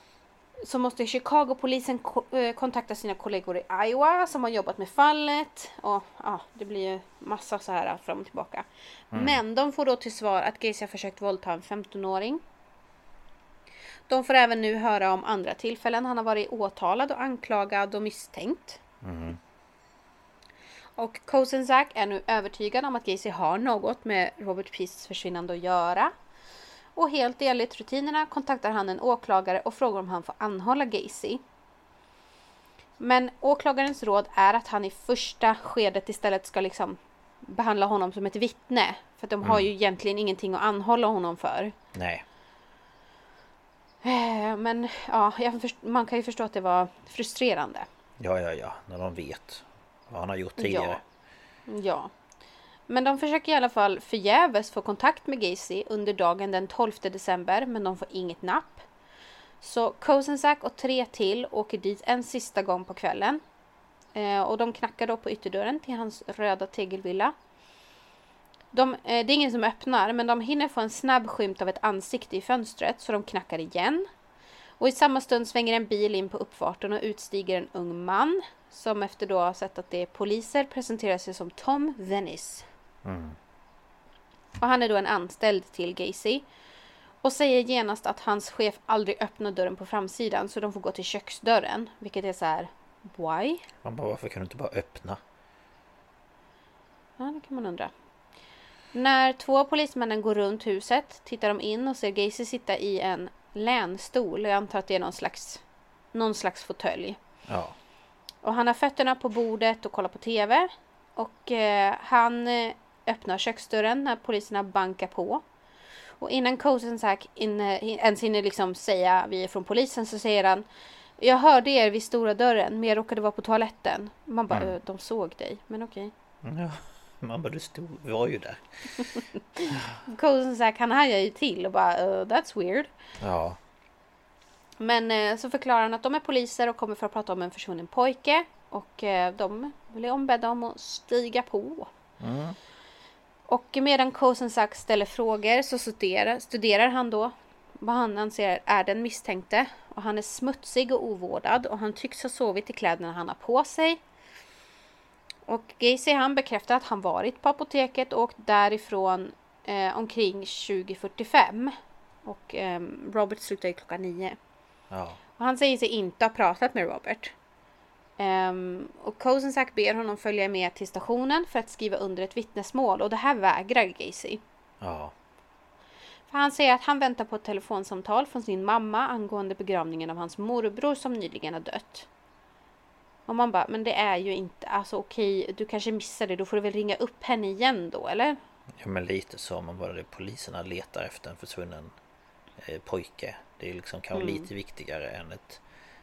så måste Chicago-polisen eh, kontakta sina kollegor i Iowa som har jobbat med fallet. Och ja, det blir ju massa så här fram och tillbaka. Men de får då till svar att Gacy har försökt våldta en 15-åring. De får även nu höra om andra tillfällen han har varit åtalad och anklagad och misstänkt. Mm. Och Kosenczak är nu övertygad om att Gacy har något med Robert Peasts försvinnande att göra. Och helt enligt rutinerna kontaktar han en åklagare och frågar om han får anhålla Gacy. Men åklagarens råd är att han i första skedet istället ska liksom behandla honom som ett vittne. För att de har ju egentligen ingenting att anhålla honom för. Nej. Eh, Men ja, man kan ju förstå att det var frustrerande. Ja, ja, ja. När de vet vad han har gjort tidigare. Ja. Men de försöker i alla fall förgäves få kontakt med Gacy under dagen den 12 december men de får inget napp. Så Kosenczak och tre till åker dit en sista gång på kvällen. Eh, och de knackar då på ytterdörren till hans röda tegelvilla. De, eh, det är ingen som öppnar men de hinner få en snabb skymt av ett ansikte i fönstret så de knackar igen. Och i samma stund svänger en bil in på uppfarten och utstiger en ung man som efter då ha sett att det är poliser presenterar sig som Tom Venice. Mm. Och han är då en anställd till Gacy. Och säger genast att hans chef aldrig öppnar dörren på framsidan så de får gå till köksdörren. Vilket är så här, why? Man bara, varför kan du inte bara öppna? Ja, det kan man undra. När två av polismännen går runt huset tittar de in och ser Gacy sitta i en länstol. Jag antar att det är någon slags, någon slags fåtölj. Ja. Och han har fötterna på bordet och kollar på TV. Och eh, han eh, öppnar köksdörren när poliserna bankar på. Och innan eh, ens hinner liksom säga vi är från polisen så säger han Jag hörde er vid stora dörren men jag råkade vara på toaletten. Man bara, Mm. "Eh, de såg dig. Men okej. ja. Man bara, du stod, var ju där. Kosenczak han hajar ju till och bara "Eh, that's weird. Ja. Men eh, så förklarar han att de är poliser och kommer för att prata om en försvunnen pojke. Och eh, de blir ombedda om att stiga på. Mm. Och medan Kosensak ställer frågor så studerar, studerar han då vad han anser är den misstänkte. Och han är smutsig och ovårdad och han tycks ha sovit i kläderna han har på sig. Och Gacy han bekräftar att han varit på apoteket och därifrån eh, omkring 20.45. Och eh, Robert slutar ju klockan 9. Ja. Och han säger sig inte ha pratat med Robert. Um, och Kosensak ber honom följa med till stationen för att skriva under ett vittnesmål och det här vägrar Gacy. Ja. För han säger att han väntar på ett telefonsamtal från sin mamma angående begravningen av hans morbror som nyligen har dött. Och man bara, men det är ju inte, alltså okej, du kanske missade det, då får du väl ringa upp henne igen då eller? Ja men lite så, man bara det poliserna letar efter en försvunnen eh, pojke. Det är liksom kanske Mm. lite viktigare än ett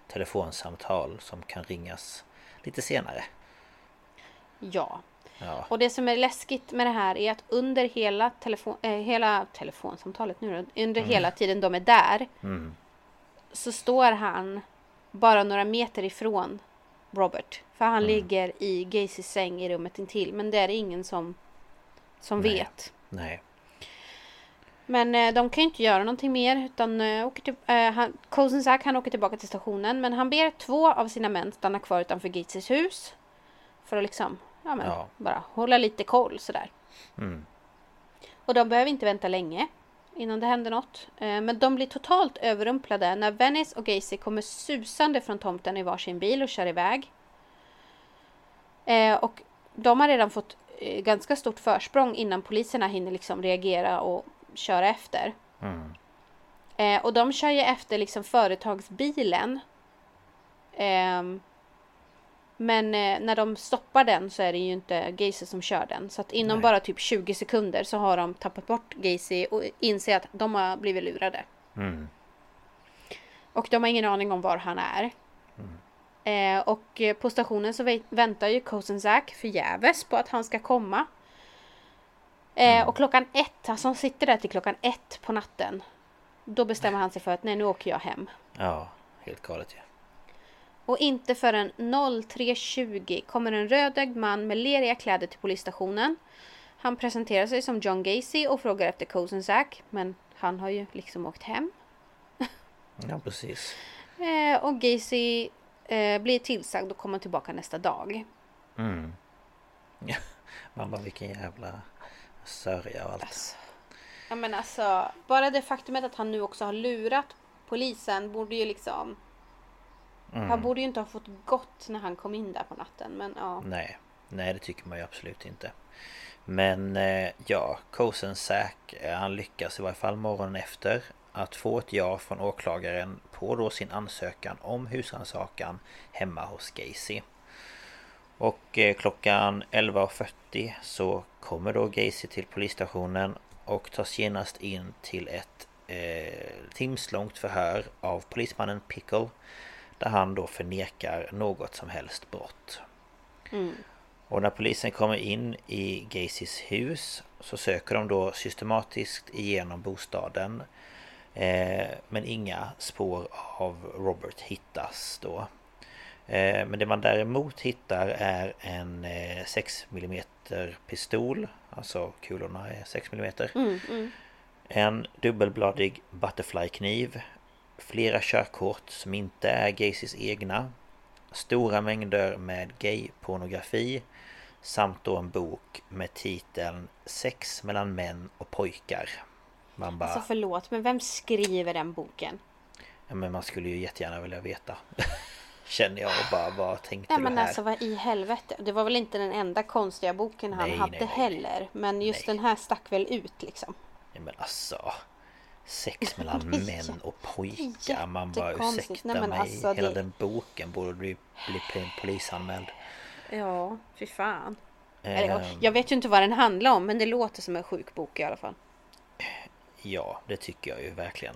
telefonsamtal som kan ringas lite senare. Ja. Ja, Och det som är läskigt med det här är att under hela, telefon, eh, hela telefonsamtalet nu då, under hela tiden de är där mm. så står han bara några meter ifrån Robert. För han ligger i Gacys säng i rummet intill. Men det är ingen som, som Nej. vet. nej. Men eh, de kan ju inte göra någonting mer. Utan eh, åker till, eh, han, Kosensak han åker tillbaka till stationen. Men han ber två av sina män stanna kvar utanför Gacys hus. För att liksom, ja men Ja. bara hålla lite koll sådär. Mm. Och de behöver inte vänta länge innan det händer något. Eh, Men de blir totalt överrumplade när Venice och Gacy kommer susande från tomten i varsin bil och kör iväg. Eh, Och de har redan fått eh, ganska stort försprång innan poliserna hinner liksom reagera och köra efter. Mm. Eh, Och de kör ju efter liksom företagsbilen. Ehm, Men eh, när de stoppar den så är det ju inte Gacy som kör den. Så att inom Nej. bara typ 20 sekunder så har de tappat bort Gacy och inser att de har blivit lurade. Mm. Och de har ingen aning om var han är. Eh, och eh, på stationen så vä- väntar ju Kosensak förgäves på att han ska komma. Eh, Och klockan ett, alltså han sitter där till klockan ett på natten. Då bestämmer han sig för att nej nu åker jag hem. Ja, helt galet ju. Och inte förrän 03.20 kommer en rödögd man med leriga kläder till polisstationen. Han presenterar sig som John Gacy och frågar efter Kosensak. Men han har ju liksom åkt hem. Ja, precis. Eh, och Gacy eh, blir tillsagd och kommer tillbaka nästa dag. Mm. Ja, man bara vilken jävla sörja och allt. Alltså, ja men alltså, bara det faktumet att han nu också har lurat polisen borde ju liksom... Mm. Han borde ju inte ha fått gått när han kom in där på natten men ja. Nej, nej det tycker man ju absolut inte. Men eh, ja, Kosen Säk, eh, han lyckas i varje fall morgonen efter att få ett ja från åklagaren på då sin ansökan om husrannsakan hemma hos Gacy. Och eh, klockan 11.40 så kommer då Gacy till polisstationen och tas genast in till ett eh, timslångt förhör av polismannen Pickle där han då förnekar något som helst brott. Mm. Och när polisen kommer in i Gacys hus så söker de då systematiskt igenom bostaden. Eh, men inga spår av Robert hittas då. Eh, men det man däremot hittar är en eh, 6 mm pistol. Alltså kulorna är 6 mm. Mm, mm. En dubbelbladig butterflykniv Flera körkort som inte är Gacys egna Stora mängder med gay-pornografi Samt då en bok med titeln Sex mellan män och pojkar Man bara... Alltså förlåt, men vem skriver den boken? ja, men man skulle ju jättegärna vilja veta Känner jag och bara, vad tänkte Ja du men här? alltså vad i helvete. Det var väl inte den enda konstiga boken han Nej, hade nej, nej. heller. Men just Nej. den här stack väl ut liksom. Ja, men alltså Sex mellan män och pojkar Man bara ursäkta Nej, mig alltså, Hela det- den boken borde bli, bli polisanmäld Ja, fy fan. Eller, Ehm, jag vet ju inte vad den handlar om men det låter som en sjuk bok i alla fall. Ja, det tycker jag ju verkligen.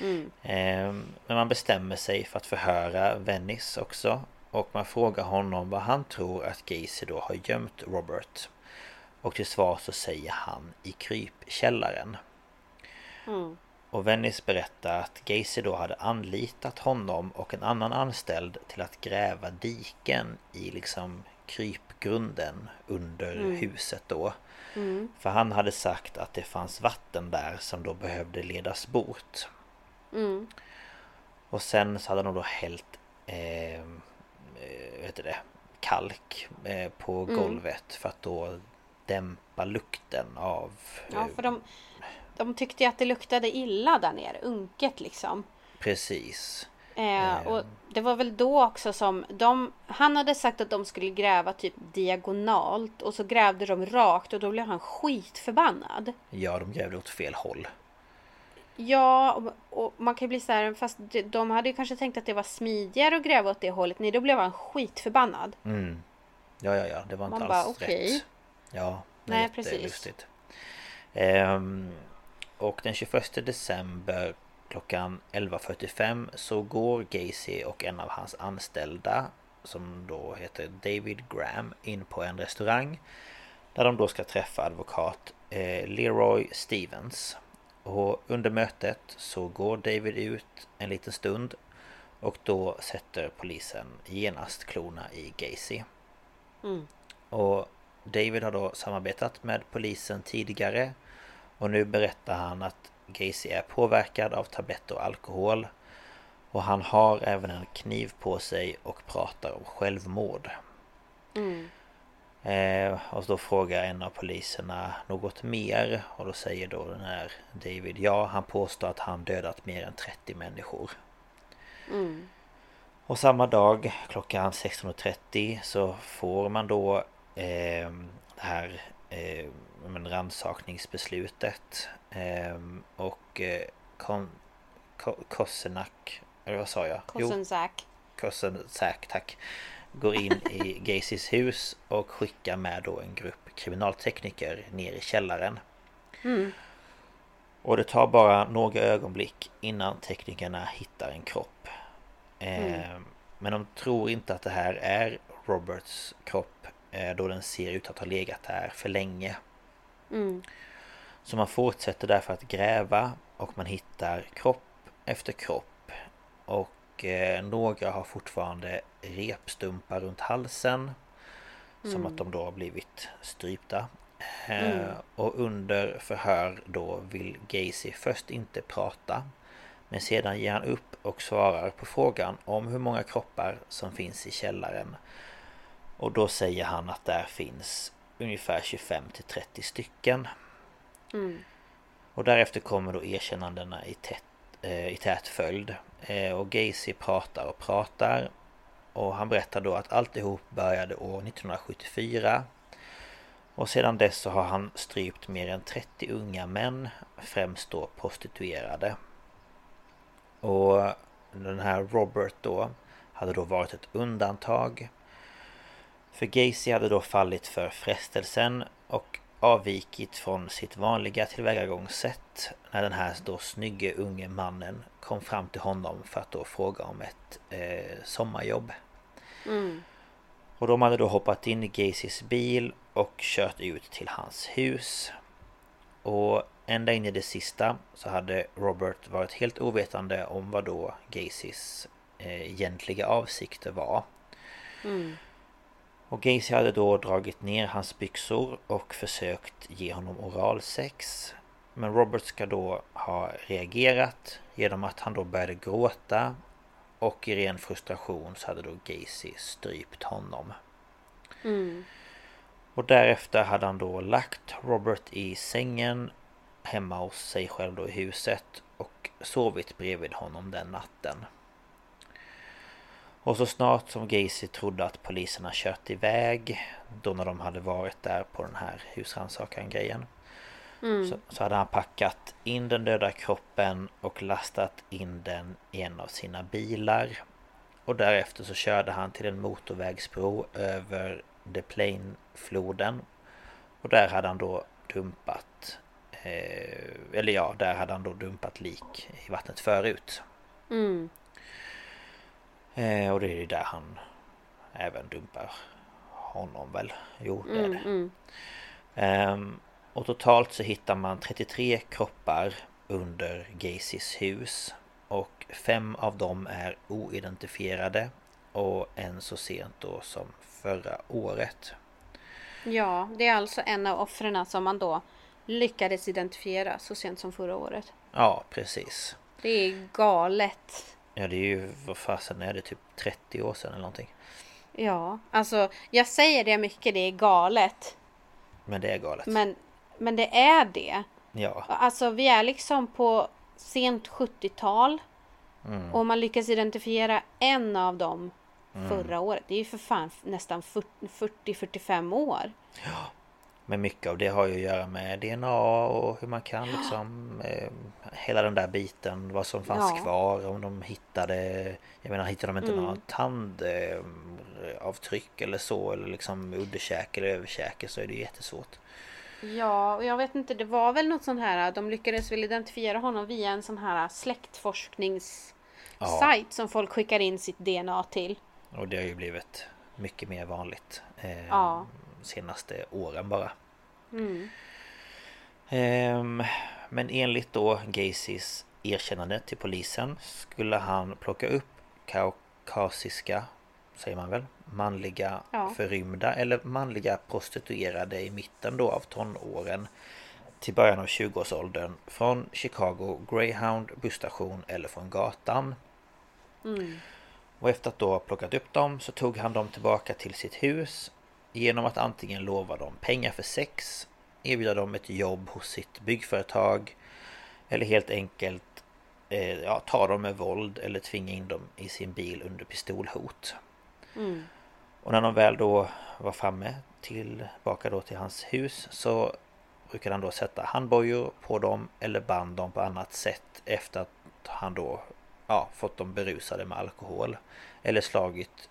Mm. Ehm, Men man bestämmer sig för att förhöra Venice också. Och man frågar honom vad han tror att Gacy då har gömt Robert. Och till svar så säger han i krypkällaren. Mm. Och Venice berättar att Gacy då hade anlitat honom och en annan anställd till att gräva diken i liksom krypgrunden under Mm. huset då. Mm. För han hade sagt att det fanns vatten där som då behövde ledas bort. Mm. Och sen så hade de då hällt eh, eh, vad heter det, kalk eh, på Mm. golvet för att då dämpa lukten av... Ja, eh, för de, de tyckte ju att det luktade illa där nere, unket liksom. Precis. Eh, och det var väl då också som de, han hade sagt att de skulle gräva typ diagonalt och så grävde de rakt och då blev han skitförbannad. Ja, de grävde åt fel håll. Ja, och, och man kan ju bli så här, fast de- de hade ju kanske tänkt att det var smidigare att gräva åt det hållet. Nej, då blev han skitförbannad. Mm. Ja, ja, ja, det var inte Man alls bara, okej. rätt. Ja, det Nej, är precis. Ehm, och den 21 december klockan 11.45 så går Gacy och en av hans anställda som då heter David Graham in på en restaurang där de då ska träffa advokat eh, Leroy Stevens. Och under mötet så går David ut en liten stund och då sätter polisen genast klorna i Gacy. Mm. Och David har då samarbetat med polisen tidigare och nu berättar han att Gacy är påverkad av tabletter och alkohol och han har även en kniv på sig och pratar om självmord. Mm. Eh, och då frågar en av poliserna något mer och då säger då den här David ja, han påstår att han dödat mer än 30 människor. Mm. Och samma dag klockan 16.30 så får man då eh, det här eh, rannsakningsbeslutet. Eh, och eh, Kon, Ko, Kosenak, eller vad sa jag? Kosensack. Kosenak, tack. Går in i Gacys hus och skickar med då en grupp kriminaltekniker ner i källaren. Mm. Och det tar bara några ögonblick innan teknikerna hittar en kropp. Eh, Men de tror inte att det här är Roberts kropp eh, då den ser ut att ha legat där för länge. Mm. Så man fortsätter därför att gräva och man hittar kropp efter kropp. Och eh, några har fortfarande repstumpar runt halsen. Som att de då har blivit strypta. Eh, Mm. Och under förhör då vill Gacy först inte prata. Men sedan ger han upp och svarar på frågan om hur många kroppar som finns i källaren. Och då säger han att där finns ungefär 25 till 30 stycken. Mm. Och därefter kommer då erkännandena i, tätt, Eh, i tät följd. Eh, och Gacy pratar och pratar. Och han berättar då att alltihop började år 1974. Och sedan dess så har han strypt mer än 30 unga män, främst då prostituerade. Och den här Robert då hade då varit ett undantag. För Gacy hade då fallit för frestelsen och avvikit från sitt vanliga tillvägagångssätt när den här då snygge unge mannen kom fram till honom för att då fråga om ett eh, sommarjobb. Mm. Och de hade då hoppat in i Gacys bil och kört ut till hans hus. Och ända in i det sista så hade Robert varit helt ovetande om vad då Gacys eh, egentliga avsikter var. Mm. Och Gacy hade då dragit ner hans byxor och försökt ge honom oralsex. Men Robert ska då ha reagerat genom att han då började gråta och i ren frustration så hade då Gacy strypt honom. Mm. Och därefter hade han då lagt Robert i sängen hemma hos sig själv då i huset och sovit bredvid honom den natten. Och så snart som Gacy trodde att poliserna kört iväg då när de hade varit där på den här husrannsakan grejen Mm. så, så hade han packat in den döda kroppen och lastat in den i en av sina bilar. Och därefter så körde han till en motorvägsbro över The Plain-floden. Och där hade han då dumpat eh, Eller ja, där hade han då dumpat lik i vattnet förut. Mm. Eh, och det är ju där han även dumpar honom väl? Jo, det är Mm. det. Mm. Ehm, och totalt så hittar man 33 kroppar under Gacys hus. Och fem av dem är oidentifierade. och en så sent då som förra året. Ja, det är alltså en av offren som man då lyckades identifiera så sent som förra året. Ja, precis. Det är galet. Ja, det är ju, vad fasen är det, typ 30 år sedan eller någonting. Ja, alltså jag säger det mycket, det är galet. Men det är galet. Men, men det är det. Ja, Alltså vi är liksom på sent 70-tal. Mm. Och man lyckas identifiera en av dem förra året. Det är ju för fan nästan 40-45 år. Men mycket av det har ju att göra med DNA och hur man kan liksom eh, Hela den där biten, vad som fanns Ja. kvar, om de hittade Jag menar, hittade de inte Mm. några tandavtryck eller så eller liksom underkäke eller överkäke så är det jättesvårt. Ja, och jag vet inte, det var väl något sånt här, de lyckades väl identifiera honom via en sån här släktforskningssajt Ja. som folk skickar in sitt DNA till. Och det har ju blivit mycket mer vanligt eh, Ja. Senaste åren bara. Mm. Ehm, men enligt då Gacys erkännande till polisen skulle han plocka upp kaukasiska, säger man väl, manliga Ja. förrymda eller manliga prostituerade i mitten då av tonåren till början av 20-årsåldern från Chicago Greyhound busstation eller från gatan. Mm. Och efter att då ha plockat upp dem så tog han dem tillbaka till sitt hus genom att antingen lova dem pengar för sex, erbjuda dem ett jobb hos sitt byggföretag eller helt enkelt eh, ja, ta dem med våld eller tvinga in dem i sin bil under pistolhot. Mm. Och när de väl då var framme tillbaka då till hans hus så brukade han då sätta handbojor på dem eller band dem på annat sätt efter att han då ja, fått dem berusade med alkohol. Eller slagit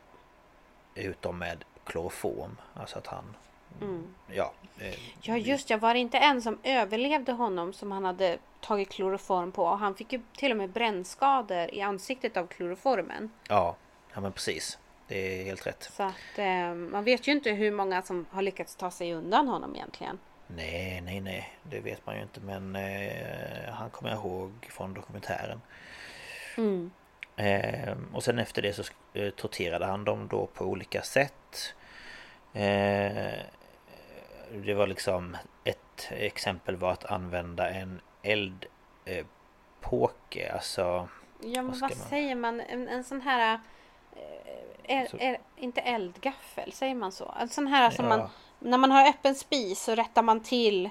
ut dem med kloroform. Alltså att han... Mm. Ja. eh, Ja just ja, var det inte en som överlevde honom som han hade tagit kloroform på? Och han fick ju till och med brännskador i ansiktet av kloroformen. Ja, ja men precis. Det är helt rätt. Så att eh, man vet ju inte hur många som har lyckats ta sig undan honom egentligen. Nej, nej, nej. Det vet man ju inte men eh, han kommer jag ihåg från dokumentären. Mm. Eh, och sen efter det så eh, torterade han dem då på olika sätt. Eh, det var liksom ett exempel var att använda en eldpåke, eh, alltså Ja men Vad vad man- säger man? En, en sån här... Eh, el, Så- el, inte eldgaffel, säger man så? En sån här som Ja. man... När man har öppen spis så rättar man till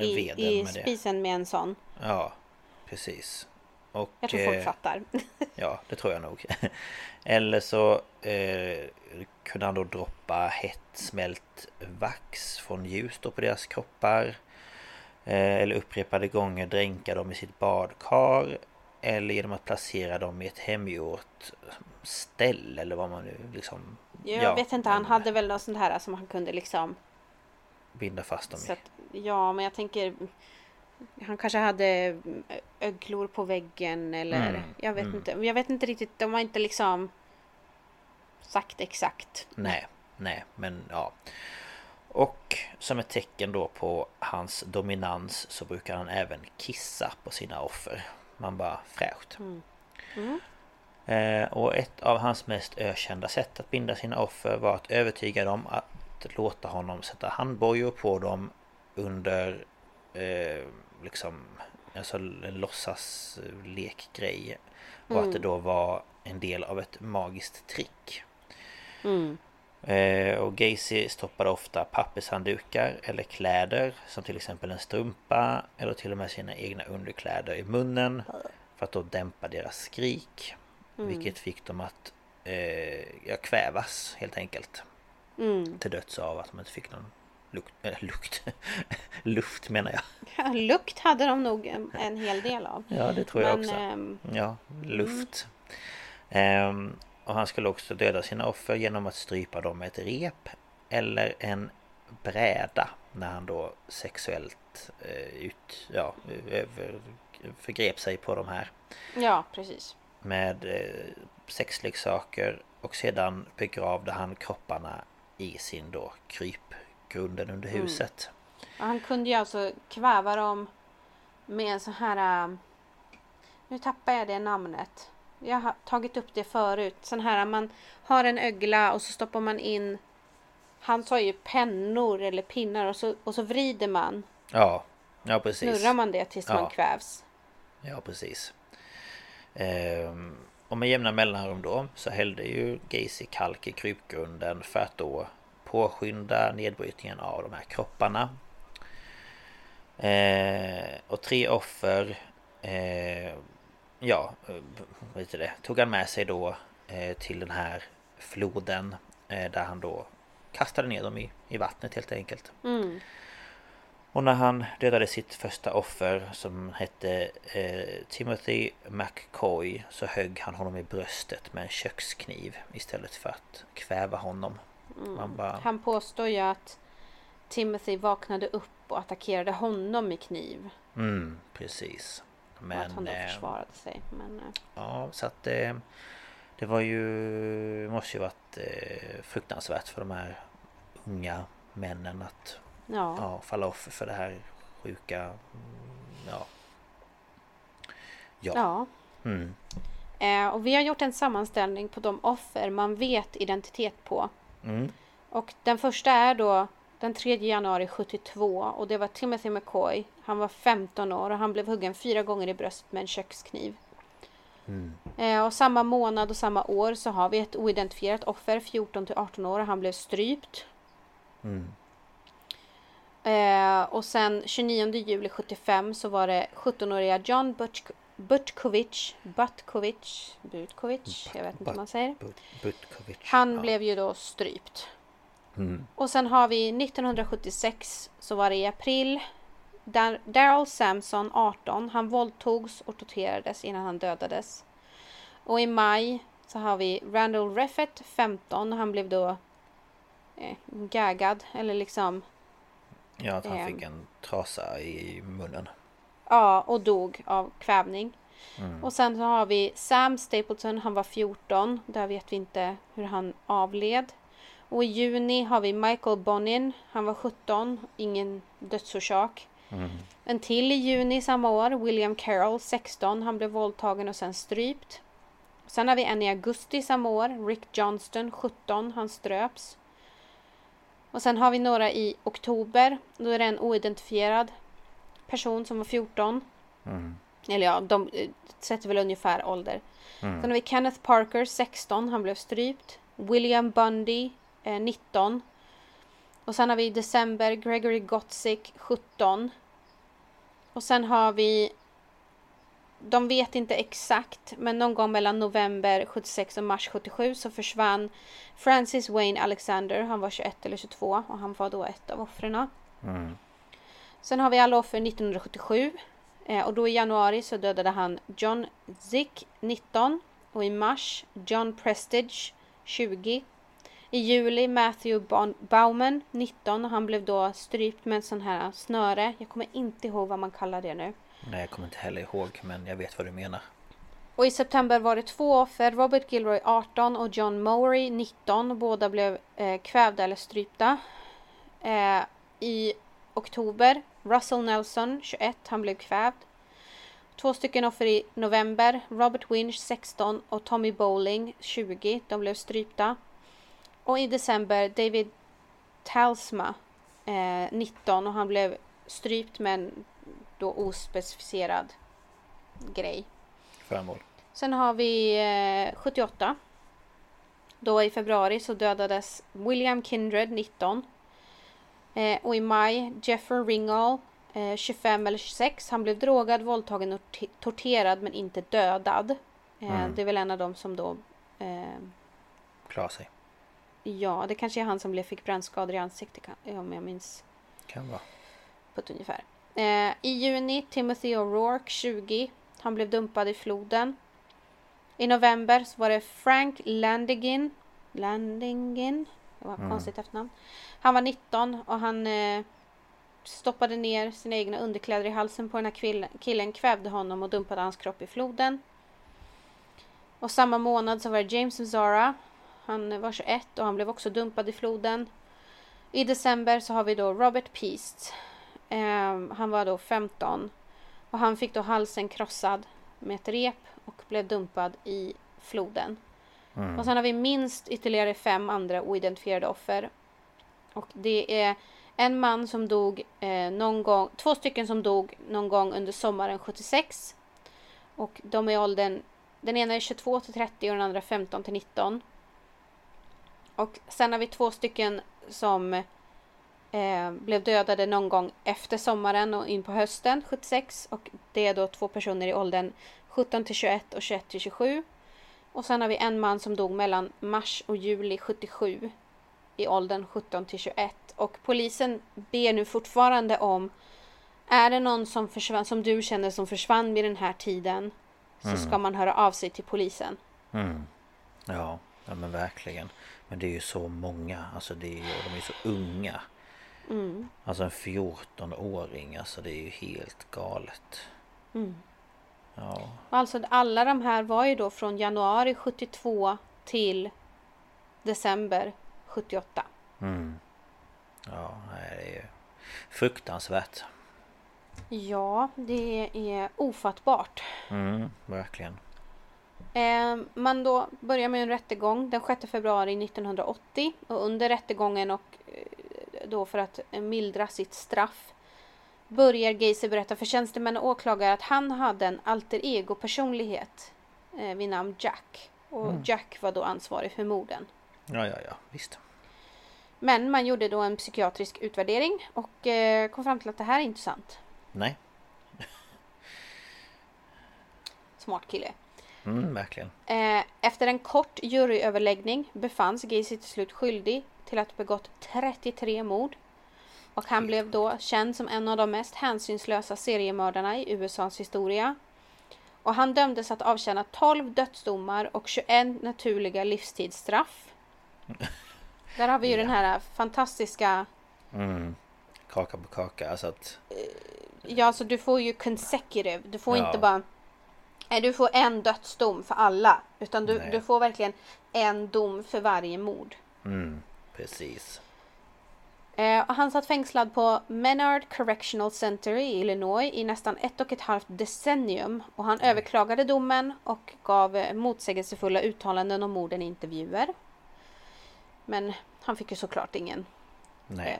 i, i med det. spisen med en sån. Ja, precis. Och, Jag tror folk eh, fattar. Ja, det tror jag nog. Eller så eh, kunde han då droppa hett smält vax från ljus då på deras kroppar. Eh, eller upprepade gånger dränka dem i sitt badkar. Eller genom att placera dem i ett hemgjort ställ eller vad man nu liksom... Jag ja, vet inte, han hade väl något sånt här som han kunde liksom... Binda fast dem i. att, ja, men jag tänker... Han kanske hade öglor på väggen eller... Mm, Jag vet mm. inte. Jag vet inte riktigt. De har inte liksom sagt exakt. Nej, nej, men ja. Och som ett tecken då på hans dominans så brukar han även kissa på sina offer. Man bara fräscht. Mm. Mm. Eh, och ett av hans mest ökända sätt att binda sina offer var att övertyga dem att låta honom sätta handbojor på dem under eh, liksom alltså en låtsas lekgrej. Och att det Mm. då var en del av ett magiskt trick. Mm. Eh, och Gacy stoppade ofta pappershanddukar eller kläder som till exempel en strumpa eller till och med sina egna underkläder i munnen för att då dämpa deras skrik. Mm. Vilket fick dem att eh, ja, kvävas helt enkelt Mm. till döds av att de inte fick någon lukt, äh, lukt luft menar jag. Lukt hade de nog en, en hel del av. Ja det tror jag Men också. ehm, Ja, luft. Ehm, och han skulle också döda sina offer genom att strypa dem med ett rep eller en bräda när han då sexuellt eh, ut, ja, över, förgrep sig på de här ja, precis. med eh, sexleksaker och sedan begravde han kropparna i sin då krypgrunden under Mm. huset. Och han kunde ju alltså kväva dem med en sån här... äh, Nu tappar jag det namnet. Jag har tagit upp det förut. Sån här man har en ögla och så stoppar man in han sa ju pennor eller pinnar och så, och så vrider man. Ja, ja precis. Snurrar man det tills Ja. man kvävs. Ja, precis. Ehm, och med jämna mellanrum då så hällde ju Gacy kalk i krypgrunden för att då påskynda nedbrytningen av de här kropparna. Ehm, och tre offer eh, Ja, eh, heter det, tog han med sig då eh, till den här floden eh, där han då kastade ner dem i, i vattnet helt enkelt. Mm. Och när han dödade sitt första offer som hette eh, Timothy McCoy så högg han honom i bröstet med en kökskniv istället för att kväva honom. Man bara, Han påstår ju att Timothy vaknade upp och attackerade honom med kniv. mm, precis. och att han Men då eh, försvarade sig. Men, eh, ja, så att eh, det var ju, måste ju varit eh, fruktansvärt för de här unga männen att ja. ja, falla offer för det här sjuka, mm, ja. Ja. ja. Mm. Eh, och vi har gjort en sammanställning på de offer man vet identitet på. Mm. Och den första är då den 3 januari 72 och det var Timothy McCoy. Han var 15 år och han blev huggen fyra gånger i bröstet med en kökskniv. Mm. Eh, och samma månad och samma år så har vi ett oidentifierat offer, 14 till 18 år och han blev strypt. Mm. Eh, och sen 29 juli 75 så var det 17-åriga John Butch- Butkovic, Butkovic, Butkovic, jag vet inte hur man säger. But-. Han ja. blev ju då strypt. Mm. Och sen har vi 1976 så var det i april. Dar- Daryl Samson 18. Han våldtogs och torterades innan han dödades. Och i maj så har vi Randall Reffett 15. Han blev då eh, gaggad eller liksom Ja, att han Ehm. fick en trasa i munnen. Ja och dog av kvävning. Mm. Och sen så har vi Sam Stapleton. Han var 14. Där vet vi inte hur han avled. Och i juni har vi Michael Bonin. Han var 17. Ingen dödsorsak. Mm. En till i juni samma år, William Carroll, 16. Han blev våldtagen och sen strypt. Sen har vi en i augusti samma år, Rick Johnston, 17. Han ströps. Och sen har vi några i oktober. Då är det en oidentifierad person som var 14. Mm. Eller ja, de eh, sätter väl ungefär ålder. Mm. Sen har vi Kenneth Parker, 16. Han blev strypt. William Bundy, eh, 19. Och sen har vi i december Gregory Gottsick, 17. Och sen har vi de vet inte exakt, men någon gång mellan november 76 och mars 77 så försvann Francis Wayne Alexander. Han var 21 eller 22 och han var då ett av offren. Mm. Sen har vi alla offer 1977. Eh, och då i januari så dödade han John Zick 19. Och i mars John Prestige 20. I juli Matthew Bauman 19 och han blev då strypt med en sån här snöre. Jag kommer inte ihåg vad man kallar det nu. Nej, jag kommer inte heller ihåg, men jag vet vad du menar. Och i september var det två offer, Robert Gilroy 18 och John Mowry 19. Båda blev eh, kvävda eller strypta. Eh, I oktober, Russell Nelson 21, han blev kvävd. Två stycken offer i november, Robert Winch 16 och Tommy Bowling 20, de blev strypta. Och i december, David Talsma eh, 19 och han blev strypt med en då ospecificerad grej. Föremål. Sen har vi eh, 78. Då i februari så dödades William Kindred 19. Eh, och i maj Jeffrey Ringall eh, 25 eller 26. Han blev drogad, våldtagen och torterad men inte dödad. Eh, Mm. Det är väl en av dem som då eh, Klara sig. Ja, det kanske är han som blev, fick brännskador i ansiktet om jag minns Kan vara. på ett ungefär. Eh, I juni Timothy O'Rourke 20. Han blev dumpad i floden. I november så var det Frank Landingin. Landingin. Det var ett Mm. konstigt efternamn. Han var 19 och han eh, stoppade ner sina egna underkläder i halsen på den här killen, killen, kvävde honom och dumpade hans kropp i floden. Och samma månad så var det James Zara. Han var 21 och han blev också dumpad i floden. I december så har vi då Robert Peast. Ehm, han var då 15 och han fick då halsen krossad med ett rep och blev dumpad i floden. Mm. Och sen har vi minst ytterligare fem andra oidentifierade offer. Och det är en man som dog eh, någon gång, två stycken som dog någon gång under sommaren 76. Och de är i åldern, den ena är 22 till 30 och den andra 15 till 19. Och sen har vi två stycken som eh, blev dödade någon gång efter sommaren och in på hösten 76. Och det är då två personer i åldern 17 till 21 och 21 till 27. Och sen har vi en man som dog mellan mars och juli 77 i åldern 17 till 21. Och polisen ber nu fortfarande om är det någon som, försvann, som du känner som försvann vid den här tiden så ska man höra av sig till polisen. Mm. Ja, ja men verkligen. Men det är ju så många, alltså det är de är ju så unga. Mm. Alltså en 14-åring, alltså det är ju helt galet. Mm. Ja, Alltså alla de här var ju då från januari 72 till december 78. mm. Ja, det är ju fruktansvärt. Ja, det är ofattbart. Mm, verkligen. Eh, man då börjar med en rättegång den 6 februari 1980 och under rättegången och eh, då för att mildra sitt straff börjar Gacy berätta för tjänstemän och åklagare att han hade en alter ego personlighet eh, vid namn Jack. Och Jack var då ansvarig för morden. Ja, ja, ja, visst. Men man gjorde då en psykiatrisk utvärdering och eh, kom fram till att det här är inte sant. Nej, Smart kille. mm, verkligen. Eh, efter en kort juryöverläggning befanns Gacy till slut skyldig till att ha begått 33 mord. Och han blev då känd som en av de mest hänsynslösa seriemördarna i USAs historia. Och han dömdes att avtjäna 12 dödsdomar och 21 naturliga livstidsstraff. Där har vi ju Ja. den här fantastiska Mm. Kaka på kaka, alltså att... Ja, alltså du får ju consecutive. Du får Ja. inte bara... Nej, du får en dödsdom för alla. Utan du, Nej. du får verkligen en dom för varje mord. Mm, precis. Eh, och han satt fängslad på Menard Correctional Center i Illinois i nästan ett och ett halvt decennium. Och han överklagade domen och gav eh, motsägelsefulla uttalanden om morden i intervjuer. Men han fick ju såklart ingen, eh,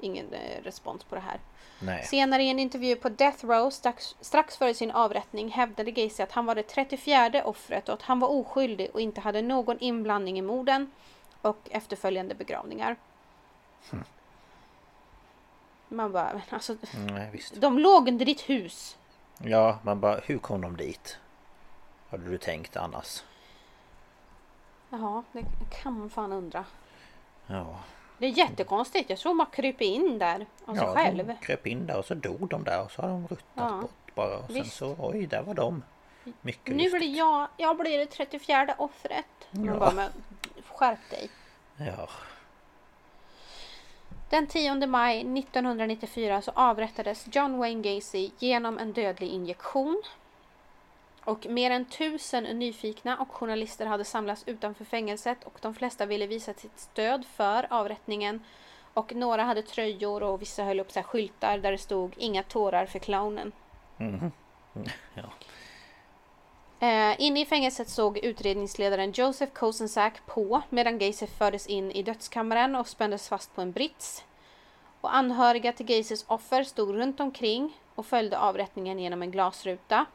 ingen eh, respons på det här. nej. Senare i en intervju på Death Row strax, strax före sin avrättning hävdade Gacy att han var det 34 offret och att han var oskyldig och inte hade någon inblandning i morden och efterföljande begravningar. Man bara, men alltså, Nej, visst. de låg under ditt hus. Ja, man bara, hur kom de dit? Hade du tänkt annars? Jaha, det kan man fan undra. Ja, Det är jättekonstigt. Jag tror man kryper in där av sig ja själv. de kröp in där och så dog de där och så har de ruttnat Ja, bort bara. Och sen visst. så, oj, där var de. Mycket Nu lustigt. blir jag, jag blir det 34 offret. Man Ja. bara, men skärp dig. Ja, Den 10 maj 1994 så avrättades John Wayne Gacy genom en dödlig injektion. Och mer än tusen nyfikna och journalister hade samlats utanför fängelset och de flesta ville visa sitt stöd för avrättningen. Och några hade tröjor och vissa höll upp så här skyltar där det stod inga tårar för clownen. Mhm. ja. Eh, inne i fängelset såg utredningsledaren Joseph Kosensack på medan Gacy fördes in i dödskammaren och spändes fast på en brits. Och anhöriga till Gacys offer stod runt omkring och följde avrättningen genom en glasruta.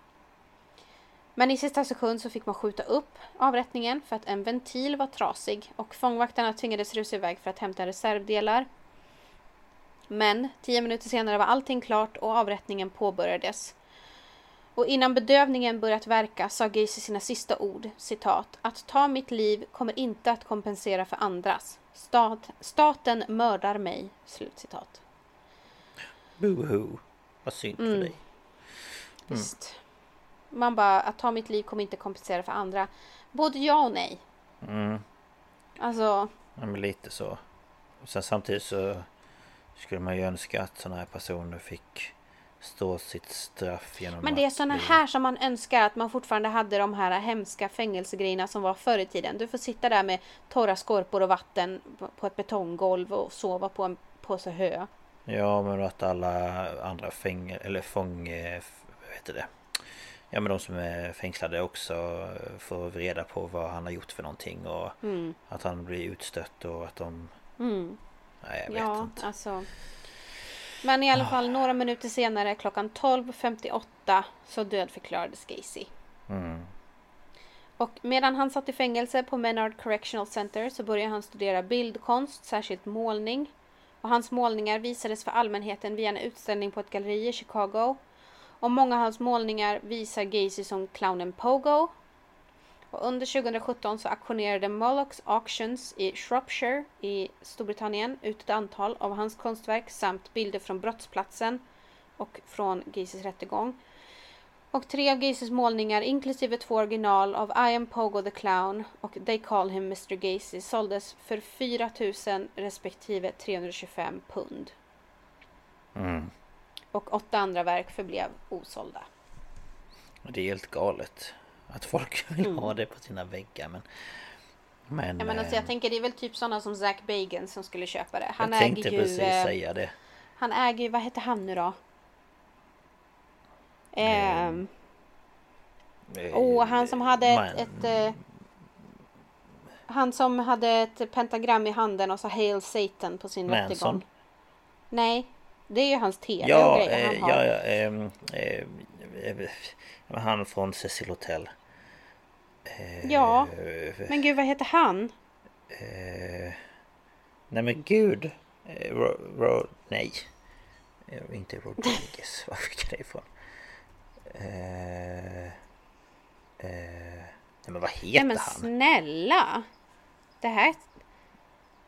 Men i sista sekund så fick man skjuta upp avrättningen för att en ventil var trasig och fångvaktarna tvingades rusa iväg för att hämta reservdelar. Men tio minuter senare var allting klart och avrättningen påbörjades. Och innan bedövningen börjat verka sa Gacy sina sista ord, citat, att ta mitt liv kommer inte att kompensera för andras. Stat, staten mördar mig, slutcitat. Boohoo. Vad synd Mm. för dig. Visst. Man bara, att ta mitt liv kommer inte kompensera för andra. Både ja och nej. Mm. Alltså, Ja, men lite så. Sen samtidigt så skulle man ju önska att sådana här personer fick stå sitt straff genom men det är bli- här som man önskar att man fortfarande hade de här hemska fängelsegrejerna som var förr i tiden. Du får sitta där med torra skorpor och vatten på- ett betonggolv och sova på en påse hö. Ja men att alla andra fängel eller fång... Vad heter det? Ja men de som är fängslade också får reda på vad han har gjort för någonting och Mm. att han blir utstött och att de... Mm. Nej jag vet Ja, inte. alltså. Men i alla fall några minuter senare klockan 12.58 så dödförklarades Gacy. Mm. Och medan han satt i fängelse på Menard Correctional Center så började han studera bildkonst, särskilt målning. Och hans målningar visades för allmänheten via en utställning på ett galleri i Chicago. Och många av hans målningar visar Gacy som clownen Pogo. Och under 2017 så auktionerade Mollocks Auctions i Shropshire i Storbritannien ut ett antal av hans konstverk samt bilder från brottsplatsen och från Gacys rättegång. Och tre av Gacys målningar, inklusive två original av I am Pogo the Clown och They Call Him Mr Gacy, såldes för 4 000 respektive 325 pund. Mm. Och åtta andra verk förblev osålda. Det är helt galet. Att folk vill ha det på sina väggar men... Men... Mm. Ja, men alltså, eh, jag tänker det är väl typ sådana som Zack Bagan som skulle köpa det. Han jag äger tänkte ju... precis eh, säga det. Han äger ju, vad heter han nu då? Ehm, Eh, Åh, han som hade ett... ett eh, han som hade ett pentagram i handen och så Hail Satan på sin rättegång. Nej, det är ju hans tv och Ja, eh, han har. ja, ja ehm, eh, eh, han från Cecil Hotel. Eh, Ja, eh, Men gud, vad heter han? eh, nej men gud. Eh, ro, ro, nej. Eh, inte Rodriguez. Var fick jag det ifrån? Eh, eh, nej men vad heter Nej men han? snälla! Det här...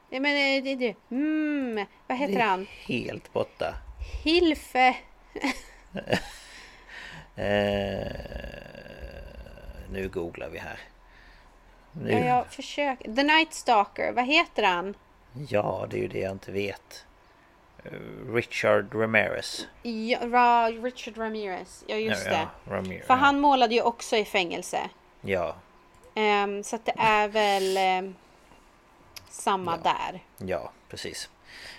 Ja men det... det mm, vad heter Det han? Helt borta. Hilfe! Eh, nu googlar vi här. Nu. Ja, jag försöker. The Night Stalker, vad heter han? Ja, det är ju det jag inte vet. Eh, Richard Ramirez. Ja, Ra, Richard Ramirez, ja just ja, det. Ja, Ramirez. För han målade ju också i fängelse. Ja, Ehm, så att det är väl ehm, samma där. ja, precis.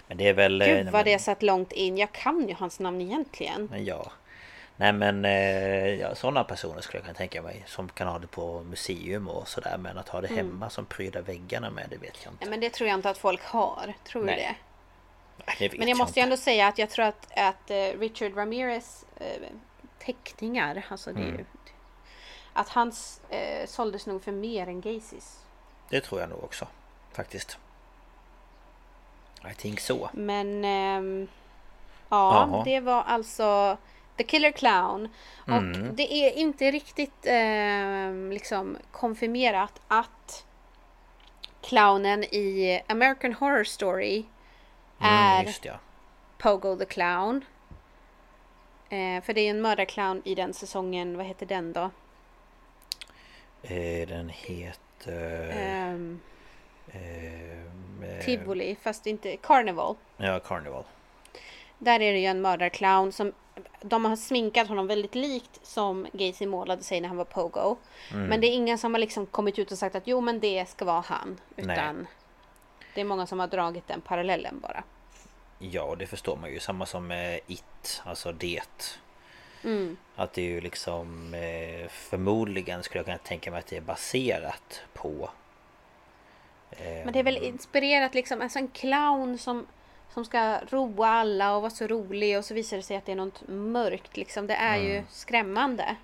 Men det är väl... eh, Gud vad men- det satt långt in. Jag kan ju hans namn egentligen. Ja. Nej men eh, ja, sådana personer skulle jag kunna tänka mig som kan ha det på museum och sådär men att ha det hemma som pryda väggarna med det vet jag inte. Nej, men det tror jag inte att folk har. Tror du det? Nej, det vet Men jag måste ju ändå säga att jag tror att, att eh, Richard Ramirez eh, teckningar, alltså det är ju, Mm. att hans eh, såldes nog för mer än Gacys. Det tror jag nog också. Faktiskt. I think så. Men ehm, ja, Jaha. det var alltså The Killer Clown. Och Mm. det är inte riktigt ehm, liksom konfirmerat att clownen i American Horror Story Mm, är just ja. Pogo the Clown. Eh, för det är en mördarclown i den säsongen. Vad heter den då? Eh, den heter... Ehm, ehm, eh, Tivoli, fast inte Carnival. Ja, Carnival. Där är det ju en mördarclown som de har sminkat honom väldigt likt som Gacy målade sig när han var Pogo. Mm. Men det är ingen som har liksom kommit ut och sagt att jo men det ska vara han. Utan det är många som har dragit den parallellen bara. Ja, och det förstår man ju. Samma som med It, alltså det. Mm. Att det är ju liksom eh, förmodligen skulle jag kunna tänka mig att det är baserat på. Eh, Men det är väl inspirerat liksom, alltså en clown som, som ska roa alla och vara så rolig och så visar det sig att det är något mörkt liksom. Det är Mm. ju skrämmande.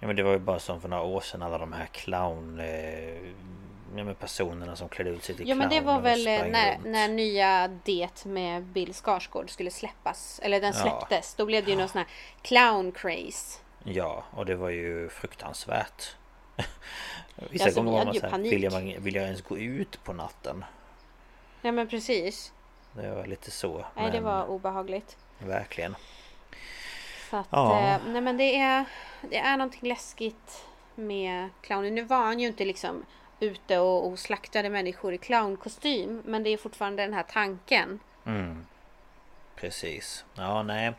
Ja men det var ju bara som för några år sedan alla de här clown... Eh, ja, men personerna som klädde ut sig till Ja men det clown var väl när, runt. när nya Det med Bill Skarsgård skulle släppas. Eller den Ja. släpptes. Då blev det ju någon sån här clown craze. Ja, och det var ju fruktansvärt. Vissa Alltså, gånger var man ju så här, panik. vill jag, vill jag ens gå ut på natten? Ja men precis. Det var lite så. Nej det var obehagligt. Verkligen. Så att, Ja. eh, nej men det är, det är någonting läskigt med clownen. Nu var han ju inte liksom ute och, och slaktade människor i clownkostym. Men det är fortfarande den här tanken. Mm. Precis. Ja, nej.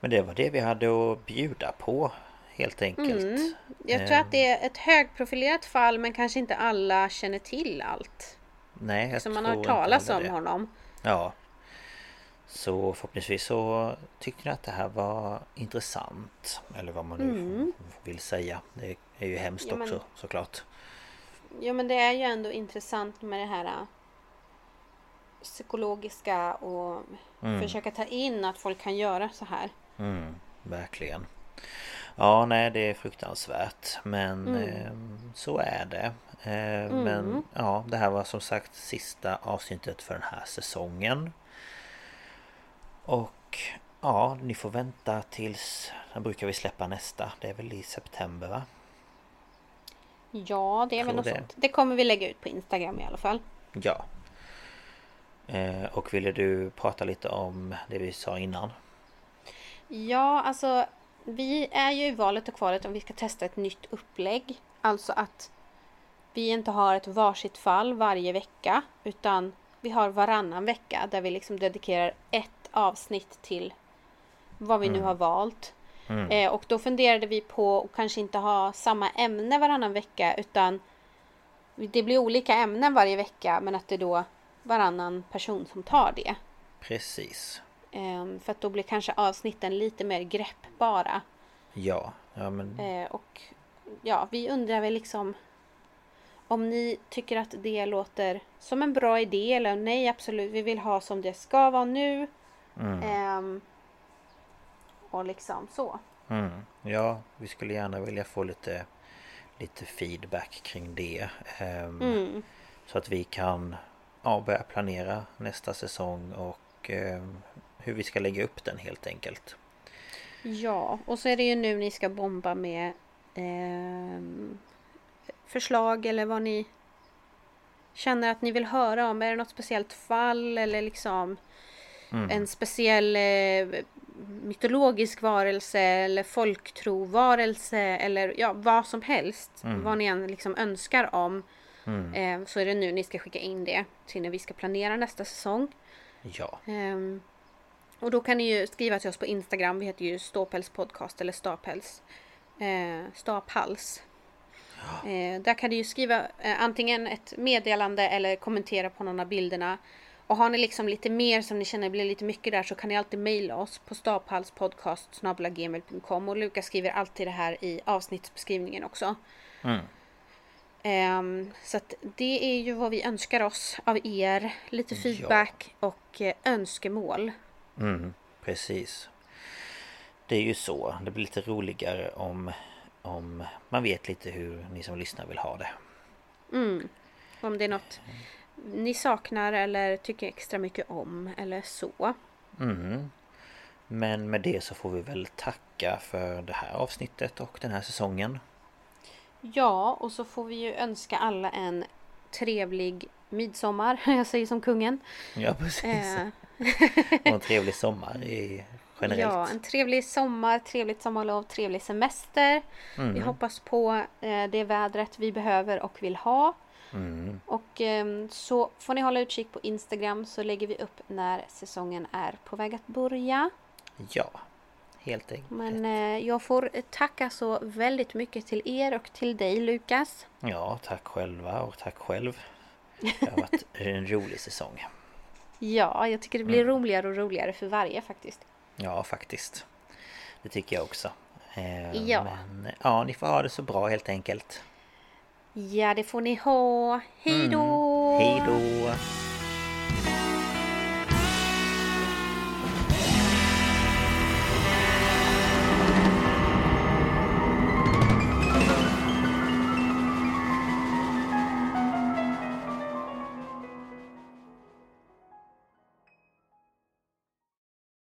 Men det var det vi hade att bjuda på. Helt enkelt. Mm. Jag tror att det är ett högprofilerat fall men kanske inte alla känner till allt. Nej, jag Som man tror har hört talas om det. honom. Ja. Så förhoppningsvis så tyckte ni att det här var intressant. Eller vad man nu Mm. vill säga. Det är ju hemskt Ja, men- också såklart. Ja men det är ju ändå intressant med det här äh, psykologiska och Mm. försöka ta in att folk kan göra så här. Mm, verkligen. Ja, nej det är fruktansvärt. Men Mm. eh, så är det. Eh, Men ja, det här var som sagt sista avsnittet för den här säsongen. Och ja, ni får vänta tills... När brukar vi släppa nästa? Det är väl i september va? Ja, det är väl något det. sånt. Det kommer vi lägga ut på Instagram i alla fall. Ja. Eh, och ville du prata lite om det vi sa innan? Ja, alltså vi är ju i valet och kvalet om vi ska testa ett nytt upplägg. Alltså att vi inte har ett varsitt fall varje vecka utan vi har varannan vecka där vi liksom dedikerar ett avsnitt till vad vi nu har valt. Mm. Eh, och då funderade vi på att kanske inte ha samma ämne varannan vecka utan det blir olika ämnen varje vecka men att det då varannan person som tar det. Precis. Ehm, för att då blir kanske avsnitten lite mer greppbara. Ja, ja men Eh, och ja, vi undrar väl liksom om ni tycker att det låter som en bra idé eller nej absolut, vi vill ha som det ska vara nu. Mm. Ehm, och liksom så. Mm. Ja, vi skulle gärna vilja få lite Lite feedback kring det ehm, Mm. Så att vi kan ja, börja planera nästa säsong och ehm, hur vi ska lägga upp den helt enkelt Ja, och så är det ju nu ni ska bomba med ehm, förslag eller vad ni känner att ni vill höra om. Är det något speciellt fall eller liksom Mm. en speciell eh, mytologisk varelse eller folktrovarelse eller ja, vad som helst. Mm. Vad ni än liksom önskar om. Mm. Eh, så är det nu ni ska skicka in det till när vi ska planera nästa säsong. Ja, Ehm, och då kan ni ju skriva till oss på Instagram. Vi heter ju Ståpäls podcast eller Stapels. Eh, Staphals. Eh, där kan ni ju skriva eh, antingen ett meddelande eller kommentera på någon av bilderna. Och har ni liksom lite mer som ni känner blir lite mycket där så kan ni alltid mejla oss på staphalspodcast.gmail.com och Lukas skriver alltid det här i avsnittsbeskrivningen också. mm. Ehm, så att det är ju vad vi önskar oss av er. Lite Ja. feedback och eh, önskemål. Mm. precis Det är ju så, det blir lite roligare om Om man vet lite hur ni som lyssnar vill ha det Mm. Om det är något ni saknar eller tycker extra mycket om eller så. Mm. Men med det så får vi väl tacka för det här avsnittet och den här säsongen. Ja, och så får vi ju önska alla en trevlig midsommar. Jag säger som kungen. Ja precis. Eh, Och en trevlig sommar i, generellt. ja, en trevlig sommar, trevligt sommarlov, trevlig semester. Mm. Vi hoppas på eh, det vädret vi behöver och vill ha. Mm. Och ehm, så får ni hålla utkik på Instagram så lägger vi upp när säsongen är på väg att börja. Ja, helt enkelt. Men eh, jag får tacka så väldigt mycket till er och till dig Lukas. Ja, tack själva och tack själv. Det har varit en rolig säsong. Ja, jag tycker det blir Mm. roligare och roligare för varje faktiskt. Ja, faktiskt. Det tycker jag också. Eh, Ja. Men ja, ni får ha det så bra helt enkelt. Ja, det får ni ha. Hej då! Hej då!